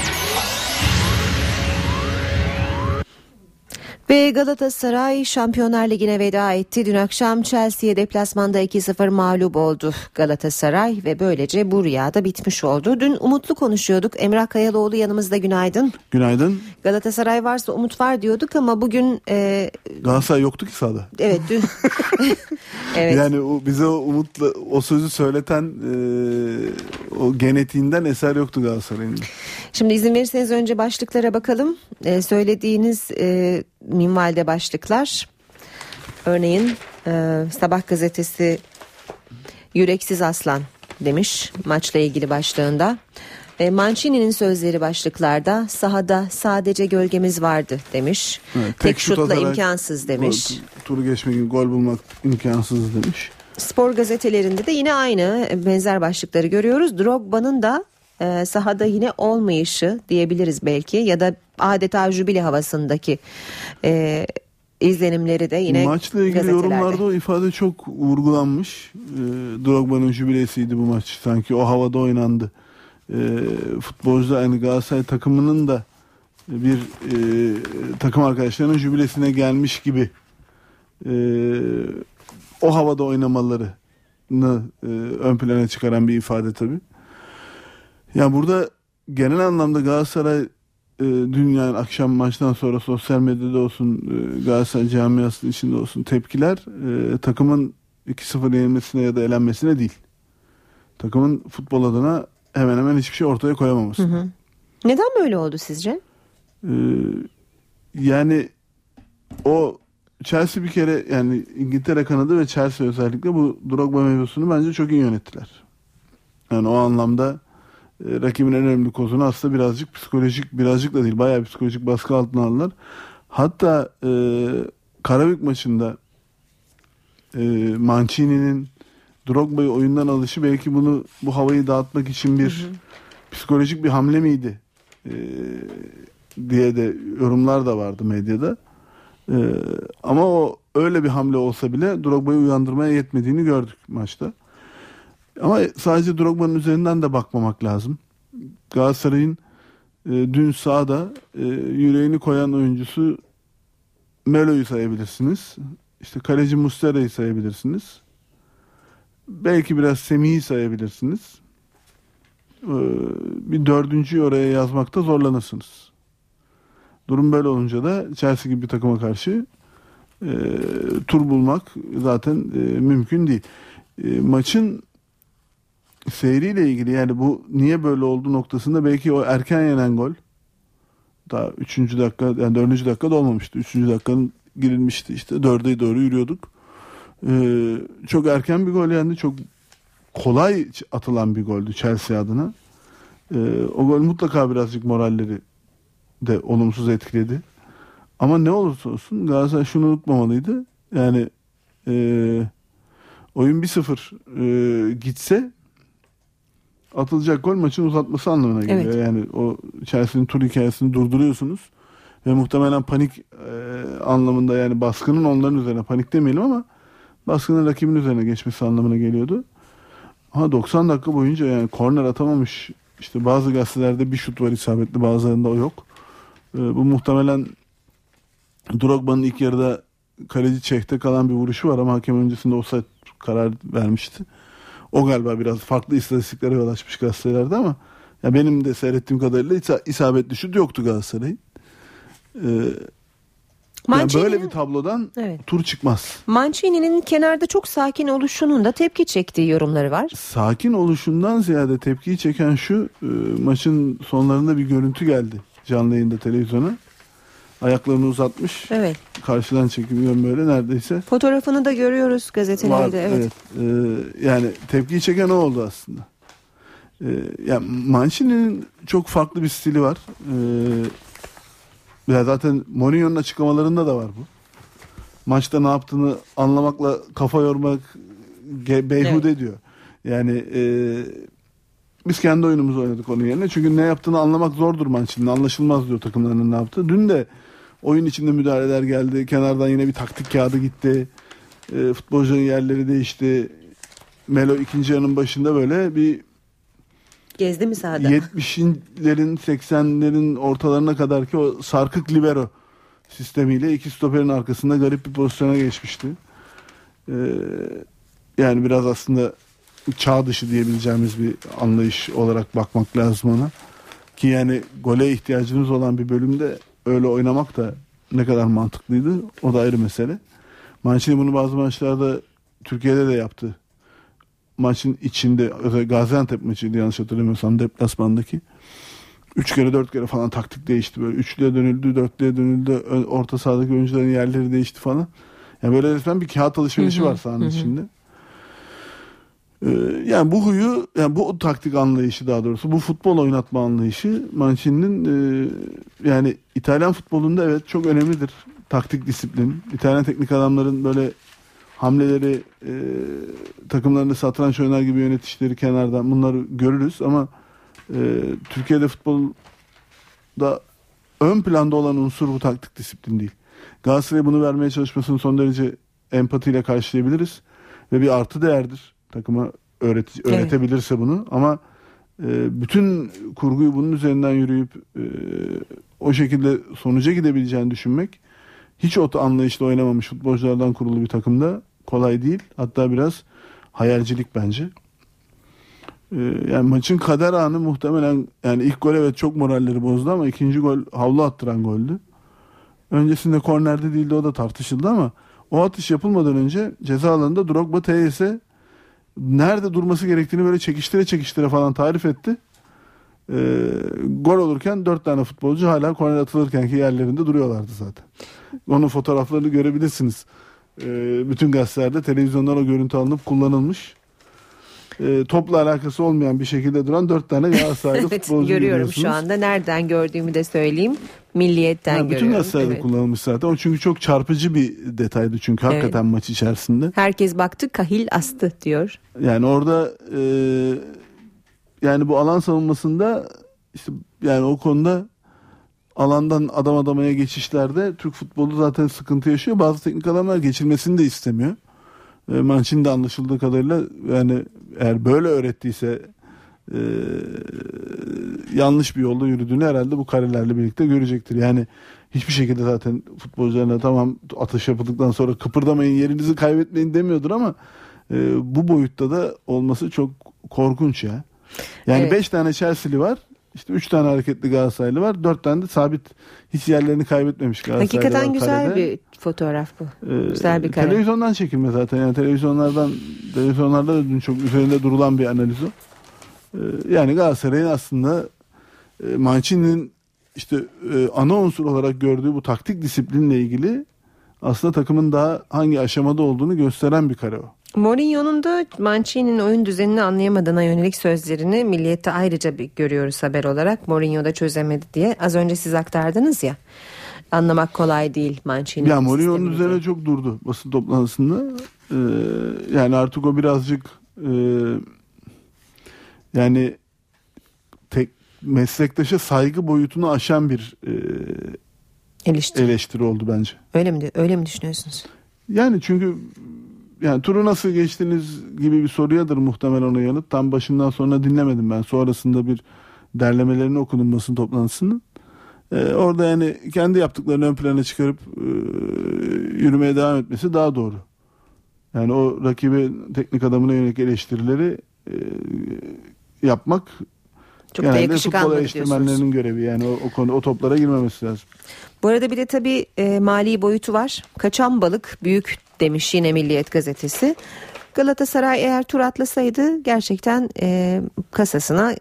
Ve Galatasaray Şampiyonlar Ligi'ne veda etti. Dün akşam Chelsea'ye deplasmanda 2-0 mağlup oldu Galatasaray ve böylece bu rüyada bitmiş oldu. Dün umutlu konuşuyorduk. Emrah Kayaloğlu yanımızda günaydın.
Günaydın.
Galatasaray varsa umut var diyorduk ama bugün e,
Galatasaray yoktu ki sahada.
evet dün evet.
Yani o, bize o umutla o sözü söyleten e, o genetiğinden eser yoktu Galatasaray'ın.
Şimdi izin verirseniz önce başlıklara bakalım. Ee, söylediğiniz e, minvalde başlıklar. Örneğin e, Sabah gazetesi yüreksiz aslan demiş maçla ilgili başlığında. E, Mancini'nin sözleri başlıklarda sahada sadece gölgemiz vardı demiş.
Evet,
Tek,
şut
şutla imkansız demiş.
gol- Turu geçmek gol bulmak imkansız demiş.
Spor gazetelerinde de yine aynı benzer başlıkları görüyoruz. Drogba'nın da e, sahada yine olmayışı diyebiliriz belki ya da adeta jübile havasındaki e, izlenimleri de yine
Maçla ilgili yorumlarda o ifade çok vurgulanmış. E, Drogba'nın jübilesiydi bu maç. Sanki o havada oynandı. E, futbolcu da aynı Galatasaray takımının da bir e, takım arkadaşlarının jübilesine gelmiş gibi e, o havada oynamalarını e, ön plana çıkaran bir ifade tabii. Ya burada genel anlamda Galatasaray e, dün yani akşam maçtan sonra sosyal medyada olsun e, Galatasaray camiasının içinde olsun tepkiler e, takımın 2-0 yenilmesine ya da elenmesine değil. Takımın futbol adına hemen hemen hiçbir şey ortaya koyamaması.
Hı hı. Neden böyle oldu sizce?
Ee, yani o Chelsea bir kere yani İngiltere kanadı ve Chelsea özellikle bu Drogba mevzusunu bence çok iyi yönettiler. Yani o anlamda e, rakibin en önemli kozunu aslında birazcık psikolojik birazcık da değil bayağı psikolojik baskı altına aldılar. Hatta e, Karabük maçında e, Mancini'nin Drogba'yı oyundan alışı belki bunu bu havayı dağıtmak için bir psikolojik bir hamle miydi? E, diye de yorumlar da vardı medyada. E, ama o öyle bir hamle olsa bile Drogba'yı uyandırmaya yetmediğini gördük maçta. Ama sadece Drogba'nın üzerinden de bakmamak lazım. Galatasaray'ın e, dün sahada e, yüreğini koyan oyuncusu Melo'yu sayabilirsiniz. İşte kaleci Mustera'yı sayabilirsiniz. Belki biraz Semih'i sayabilirsiniz. Ee, bir dördüncüyü oraya yazmakta zorlanırsınız. Durum böyle olunca da Chelsea gibi bir takıma karşı e, tur bulmak zaten e, mümkün değil. E, maçın seyriyle ilgili yani bu niye böyle oldu noktasında belki o erken yenen gol daha 3. dakika yani 4. dakikada olmamıştı. 3. dakikanın girilmişti işte 4'e doğru yürüyorduk. Ee, çok erken bir gol yendi. Çok kolay atılan bir goldü Chelsea adına. Ee, o gol mutlaka birazcık moralleri de olumsuz etkiledi. Ama ne olursa olsun Galatasaray şunu unutmamalıydı. Yani e, oyun 1-0 e, gitse atılacak gol maçın uzatması anlamına geliyor.
Evet.
Yani o Chelsea'nin tur hikayesini durduruyorsunuz ve muhtemelen panik e, anlamında yani baskının onların üzerine panik demeyelim ama baskının rakibin üzerine geçmesi anlamına geliyordu. Ama 90 dakika boyunca yani korner atamamış. İşte bazı gazetelerde bir şut var isabetli bazılarında o yok. E, bu muhtemelen Drogba'nın ilk yarıda kaleci çekte kalan bir vuruşu var ama hakem öncesinde offside karar vermişti. O galiba biraz farklı istatistiklere yol açmış gazetelerde ama ya benim de seyrettiğim kadarıyla isa- isabetli şut yoktu Galatasaray'ın. Ee, yani böyle bir tablodan
Evet.
tur çıkmaz.
Mancini'nin kenarda çok sakin oluşunun da tepki çektiği yorumları var.
Sakin oluşundan ziyade tepkiyi çeken şu e, maçın sonlarında bir görüntü geldi canlı yayında televizyona. Ayaklarını uzatmış.
Evet.
Karşıdan çekiliyor böyle neredeyse.
Fotoğrafını da görüyoruz
Var,
gazetelerde. evet.
Ee, yani tepkiyi çeken o oldu aslında. Ee, yani Mancini'nin çok farklı bir stili var. Ee, ya zaten Mourinho'nun açıklamalarında da var bu. Maçta ne yaptığını anlamakla kafa yormak beyhude diyor. Yani e, biz kendi oyunumuzu oynadık onun yerine. Çünkü ne yaptığını anlamak zordur Mancini'nin. Anlaşılmaz diyor takımlarının ne yaptığı. Dün de oyun içinde müdahaleler geldi. Kenardan yine bir taktik kağıdı gitti. E, futbolcuların yerleri değişti. Melo ikinci yarının başında böyle bir
Gezdi mi sahada?
70'lerin 80'lerin ortalarına kadar ki o sarkık libero sistemiyle iki stoperin arkasında garip bir pozisyona geçmişti. Ee, yani biraz aslında çağ dışı diyebileceğimiz bir anlayış olarak bakmak lazım ona. Ki yani gole ihtiyacımız olan bir bölümde öyle oynamak da ne kadar mantıklıydı o da ayrı mesele. Mancini bunu bazı maçlarda Türkiye'de de yaptı. Maçın içinde Gaziantep maçıydı yanlış hatırlamıyorsam deplasmandaki. Üç kere dört kere falan taktik değişti böyle. Üçlüye dönüldü, dörtlüye dönüldü. Orta sahadaki oyuncuların yerleri değişti falan. Yani böyle resmen bir kağıt alışverişi var sahanın içinde. Ee, yani bu huyu, yani bu taktik anlayışı daha doğrusu, bu futbol oynatma anlayışı Mancini'nin e, yani İtalyan futbolunda evet çok önemlidir. Taktik disiplin. İtalyan teknik adamların böyle hamleleri e, takımlarını satranç oynar gibi yönetişleri kenardan bunları görürüz ama e, Türkiye'de futbolda ön planda olan unsur bu taktik disiplin değil. Galatasaray bunu vermeye çalışmasını son derece empatiyle karşılayabiliriz ve bir artı değerdir takıma öğreti,
Evet.
öğretebilirse bunu ama e, bütün kurguyu bunun üzerinden yürüyüp e, o şekilde sonuca gidebileceğini düşünmek hiç o anlayışla oynamamış futbolculardan kurulu bir takımda kolay değil. Hatta biraz hayalcilik bence. Ee, yani maçın kader anı muhtemelen yani ilk gol evet çok moralleri bozdu ama ikinci gol havlu attıran goldü. Öncesinde kornerde değildi o da tartışıldı ama o atış yapılmadan önce ceza alanında Drogba TS'e nerede durması gerektiğini böyle çekiştire çekiştire falan tarif etti. Ee, gol olurken dört tane futbolcu hala korner atılırkenki yerlerinde duruyorlardı zaten. Onun fotoğraflarını görebilirsiniz. Ee, bütün gazetelerde televizyondan o görüntü alınıp kullanılmış. Ee, topla alakası olmayan bir şekilde duran dört tane Galatasaraylı
evet,
futbolcu
görüyorum şu anda. Nereden gördüğümü de söyleyeyim. Milliyetten
Yani bütün
görüyorum.
gazetelerde
Evet.
kullanılmış zaten. O çünkü çok çarpıcı bir detaydı çünkü
Evet.
hakikaten maç içerisinde.
Herkes baktı kahil astı diyor.
Yani orada e, yani bu alan savunmasında işte yani o konuda alandan adam adamaya geçişlerde Türk futbolu zaten sıkıntı yaşıyor. Bazı teknik adamlar geçilmesini de istemiyor. E, Mancini de anlaşıldığı kadarıyla yani eğer böyle öğrettiyse e, yanlış bir yolda yürüdüğünü herhalde bu karelerle birlikte görecektir. Yani hiçbir şekilde zaten futbolcularına tamam atış yapıldıktan sonra kıpırdamayın yerinizi kaybetmeyin demiyordur ama e, bu boyutta da olması çok korkunç ya. Yani
Evet.
5 tane Chelsea'li var. İşte 3 tane hareketli Galatasaraylı var. 4 tane de sabit hiç yerlerini kaybetmemiş Galatasaraylı
Hakikaten
var
güzel
kalede.
bir fotoğraf bu.
Ee,
güzel bir kare.
Televizyondan çekilme zaten. Yani televizyonlardan televizyonlarda da dün çok üzerinde durulan bir analiz o. Ee, yani Galatasaray'ın aslında e, Mancini'nin işte e, ana unsur olarak gördüğü bu taktik disiplinle ilgili aslında takımın daha hangi aşamada olduğunu gösteren bir kare o.
Mourinho'nun da Mancini'nin oyun düzenini anlayamadığına yönelik sözlerini Milliyet'te ayrıca bir görüyoruz haber olarak. Mourinho da çözemedi diye. Az önce siz aktardınız ya. Anlamak kolay değil Mancini'nin
Ya Mourinho'nun üzerine çok durdu basın toplantısında. Ee, yani artık o birazcık e, yani tek meslektaşa saygı boyutunu aşan bir e,
eleştiri.
eleştiri oldu bence.
Öyle mi öyle mi düşünüyorsunuz?
Yani çünkü yani turu nasıl geçtiniz gibi bir soruyadır muhtemelen ona yanıt. Tam başından sonra dinlemedim ben. Sonrasında bir derlemelerini okudum basın toplantısının. Ee, orada yani kendi yaptıklarını ön plana çıkarıp e, yürümeye devam etmesi daha doğru. Yani o rakibi teknik adamına yönelik eleştirileri e, yapmak
Çok da
genelde
yakışık
futbol eleştirmenlerinin görevi. Yani o, o konu o toplara girmemesi lazım.
Bu arada bir de tabii e, mali boyutu var. Kaçan balık büyük demiş yine Milliyet gazetesi. Galatasaray eğer tur atlasaydı gerçekten e, kasasına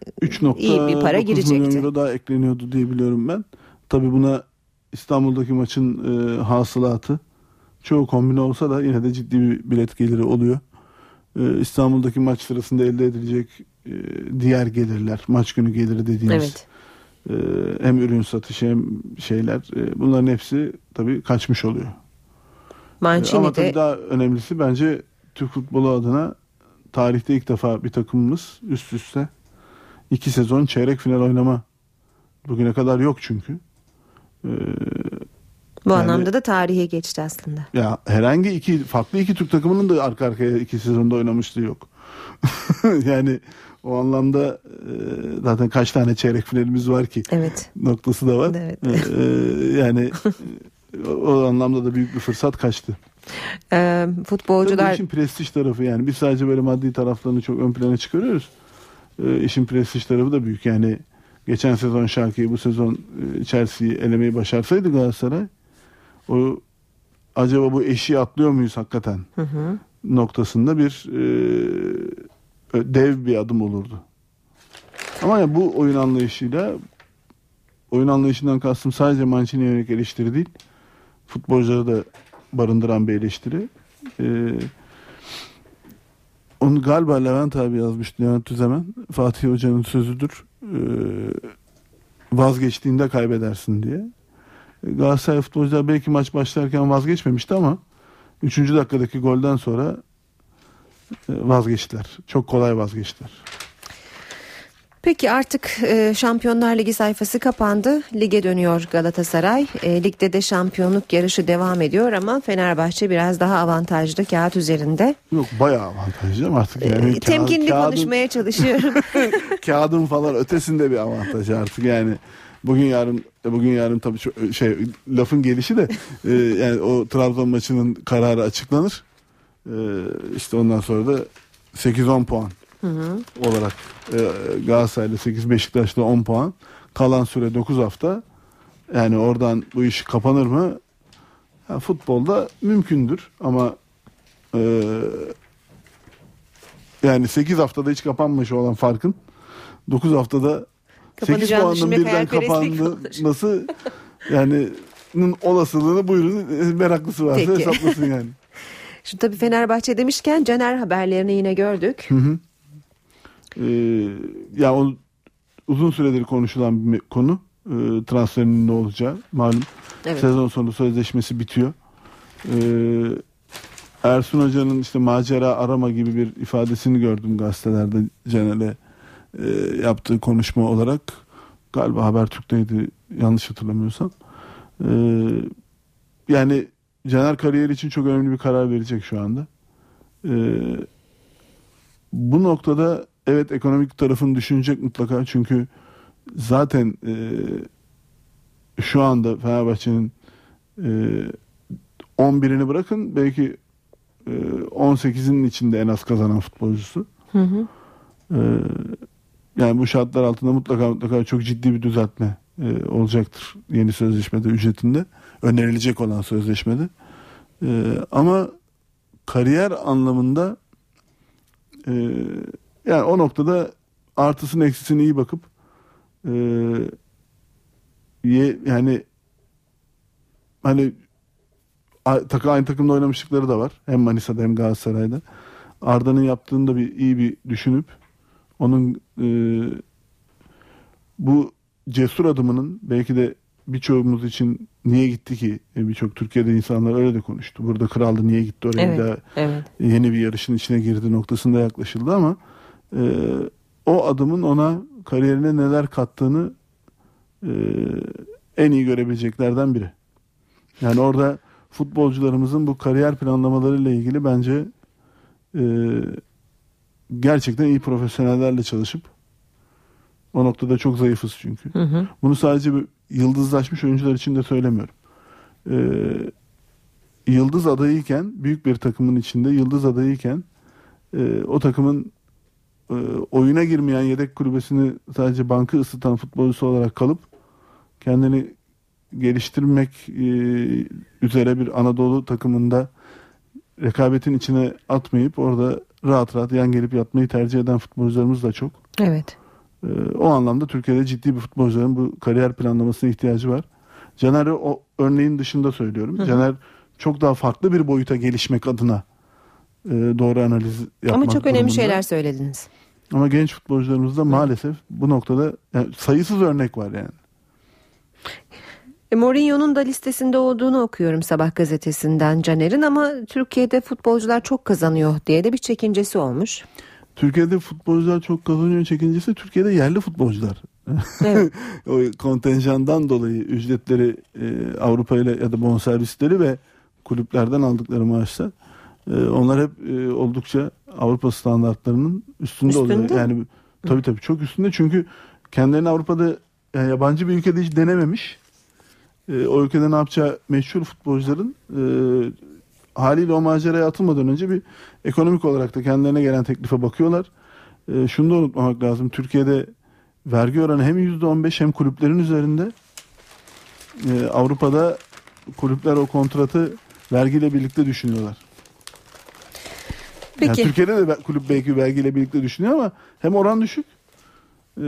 iyi bir para
3.9 milyon
girecekti.
euro daha ekleniyordu diye biliyorum ben. Tabii buna İstanbul'daki maçın e, hasılatı çoğu kombine olsa da yine de ciddi bir bilet geliri oluyor. E, İstanbul'daki maç sırasında elde edilecek diğer gelirler, maç günü geliri dediğimiz
Evet.
e, hem ürün satışı hem şeyler e, bunların hepsi tabii kaçmış oluyor.
Mancini
Ama tabii
de
daha önemlisi bence Türk futbolu adına tarihte ilk defa bir takımımız üst üste iki sezon çeyrek final oynama bugüne kadar yok çünkü. Ee,
bu
yani-
anlamda da tarihe geçti aslında.
ya herhangi iki farklı iki Türk takımının da arka arkaya iki sezonda oynamışlığı yok. yani o anlamda e, zaten kaç tane çeyrek finalimiz var ki
Evet.
noktası da var.
Evet.
Ee, yani o, anlamda da büyük bir fırsat kaçtı.
Ee, futbolcular...
Tabii işin prestij tarafı yani biz sadece böyle maddi taraflarını çok ön plana çıkarıyoruz. Ee, işin prestij tarafı da büyük yani geçen sezon Şarkı'yı bu sezon e, Chelsea'yi elemeyi başarsaydı Galatasaray o acaba bu eşiği atlıyor muyuz hakikaten
Hı hı.
noktasında bir e, dev bir adım olurdu. Ama ya bu oyun anlayışıyla oyun anlayışından kastım sadece Mancini'ye yönelik eleştiri değil futbolcuları da barındıran bir eleştiri. Ee, onu galiba Levent abi yazmıştı. Levent Tüzemen. Fatih Hoca'nın sözüdür. Ee, vazgeçtiğinde kaybedersin diye. Galatasaray futbolcular belki maç başlarken vazgeçmemişti ama 3. dakikadaki golden sonra vazgeçtiler. Çok kolay vazgeçtiler.
Peki artık e, Şampiyonlar Ligi sayfası kapandı. Lige dönüyor Galatasaray. E, ligde de şampiyonluk yarışı devam ediyor ama Fenerbahçe biraz daha avantajlı kağıt üzerinde.
Yok bayağı avantajlı ama artık yani.
E, temkinli
kağıdın,
konuşmaya çalışıyorum.
kağıdın falan ötesinde bir avantaj artık yani. Bugün yarın bugün yarın tabii şey lafın gelişi de e, yani o Trabzon maçının kararı açıklanır. E, işte ondan sonra da 8-10 puan
Hı hı.
olarak e, Galatasaray'la 8 Beşiktaş'ta 10 puan. Kalan süre 9 hafta. Yani oradan bu iş kapanır mı? Ya, futbolda mümkündür ama e, yani 8 haftada hiç kapanmış olan farkın 9 haftada 8
Kapanacağını
puanın birden kapanması yani olasılığını buyurun meraklısı varsa
Peki.
hesaplasın yani.
Şimdi tabii Fenerbahçe demişken Caner haberlerini yine gördük.
Hı hı. Ee, ya o uzun süredir konuşulan bir konu ee, transferinin ne olacağı malum.
Evet.
Sezon sonu sözleşmesi bitiyor. Ee, Ersun Hoca'nın işte macera arama gibi bir ifadesini gördüm gazetelerde Caner'e e, yaptığı konuşma olarak. Galiba Habertürk'teydi yanlış hatırlamıyorsam. Ee, yani Caner kariyer için çok önemli bir karar verecek şu anda. Ee, bu noktada evet ekonomik tarafını düşünecek mutlaka çünkü zaten e, şu anda Fenerbahçe'nin e, 11'ini bırakın belki e, 18'inin içinde en az kazanan futbolcusu.
Hı hı.
E, yani bu şartlar altında mutlaka mutlaka çok ciddi bir düzeltme e, olacaktır yeni sözleşmede ücretinde önerilecek olan sözleşmede. E, ama kariyer anlamında e, yani o noktada artısını eksisini iyi bakıp e, ye, yani hani takı aynı takımda oynamışlıkları da var. Hem Manisa'da hem Galatasaray'da. Arda'nın yaptığını da bir iyi bir düşünüp onun e, bu cesur adımının belki de birçoğumuz için niye gitti ki E, birçok Türkiye'de insanlar öyle de konuştu. Burada kraldı niye gitti oraya
Evet,
daha
evet.
yeni bir yarışın içine girdi noktasında yaklaşıldı ama e, o adımın ona kariyerine neler kattığını e, en iyi görebileceklerden biri. Yani orada futbolcularımızın bu kariyer planlamalarıyla ilgili bence e, gerçekten iyi profesyonellerle çalışıp o noktada çok zayıfız çünkü.
Hı hı.
Bunu sadece bir yıldızlaşmış oyuncular için de söylemiyorum. Ee, yıldız adayıyken büyük bir takımın içinde yıldız adayıyken e, o takımın e, oyuna girmeyen yedek kulübesini sadece bankı ısıtan futbolcusu olarak kalıp kendini geliştirmek e, üzere bir Anadolu takımında rekabetin içine atmayıp orada rahat rahat yan gelip yatmayı tercih eden futbolcularımız da çok.
Evet.
Ee, o anlamda Türkiye'de ciddi bir futbolcuların bu kariyer planlamasına ihtiyacı var. Caner'i o örneğin dışında söylüyorum.
Hı hı.
Caner çok daha farklı bir boyuta gelişmek adına e, doğru analiz yapmak
Ama çok önemli
durumunda.
şeyler söylediniz.
Ama genç futbolcularımızda maalesef bu noktada yani sayısız örnek var yani.
E, Mourinho'nun da listesinde olduğunu okuyorum Sabah gazetesinden Caner'in ama Türkiye'de futbolcular çok kazanıyor diye de bir çekincesi olmuş.
Türkiye'de futbolcular çok kazanıyor çekincesi Türkiye'de yerli futbolcular. o kontenjandan dolayı ücretleri e, Avrupa ile ya da bonservisleri ve kulüplerden aldıkları maaşlar e, onlar hep e, oldukça Avrupa standartlarının üstünde, oluyor.
Üstünde?
Yani tabii tabii çok üstünde çünkü kendilerini Avrupa'da yani yabancı bir ülkede hiç denememiş e, o ülkede ne yapacağı meşhur futbolcuların e, haliyle o maceraya atılmadan önce bir ekonomik olarak da kendilerine gelen teklife bakıyorlar. E, şunu da unutmamak lazım. Türkiye'de vergi oranı hem %15 hem kulüplerin üzerinde. E, Avrupa'da kulüpler o kontratı vergiyle birlikte düşünüyorlar.
Peki.
Yani Türkiye'de de kulüp belki vergiyle birlikte düşünüyor ama hem oran düşük e,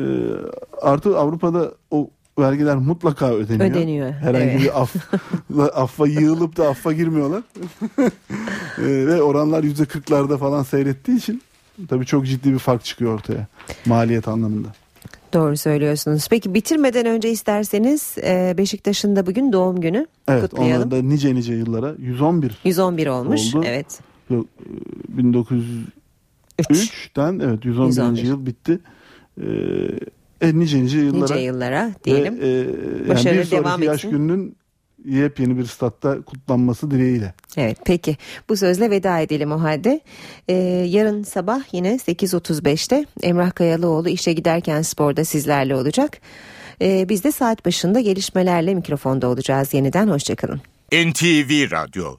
artı Avrupa'da o vergiler mutlaka ödeniyor.
Ödeniyor,
Herhangi
evet.
bir af, affa yığılıp da affa girmiyorlar. E, ve oranlar yüzde kırklarda falan seyrettiği için tabii çok ciddi bir fark çıkıyor ortaya maliyet anlamında.
Doğru söylüyorsunuz. Peki bitirmeden önce isterseniz e, Beşiktaş'ın da bugün doğum günü
Evet
kutlayalım.
onlar da nice nice yıllara 111
111 olmuş.
oldu.
Evet.
Yok, e, 1903'ten evet 111.
111.
yıl bitti. Ee, e, nice nice yıllara.
Nice yıllara diyelim.
Ve, e, yani
Başarılı
bir
devam
yaş
etsin.
gününün yepyeni bir statta kutlanması dileğiyle.
Evet peki bu sözle veda edelim o halde. Ee, yarın sabah yine 8.35'te Emrah Kayalıoğlu işe giderken sporda sizlerle olacak. Ee, biz de saat başında gelişmelerle mikrofonda olacağız yeniden. Hoşçakalın.
NTV Radyo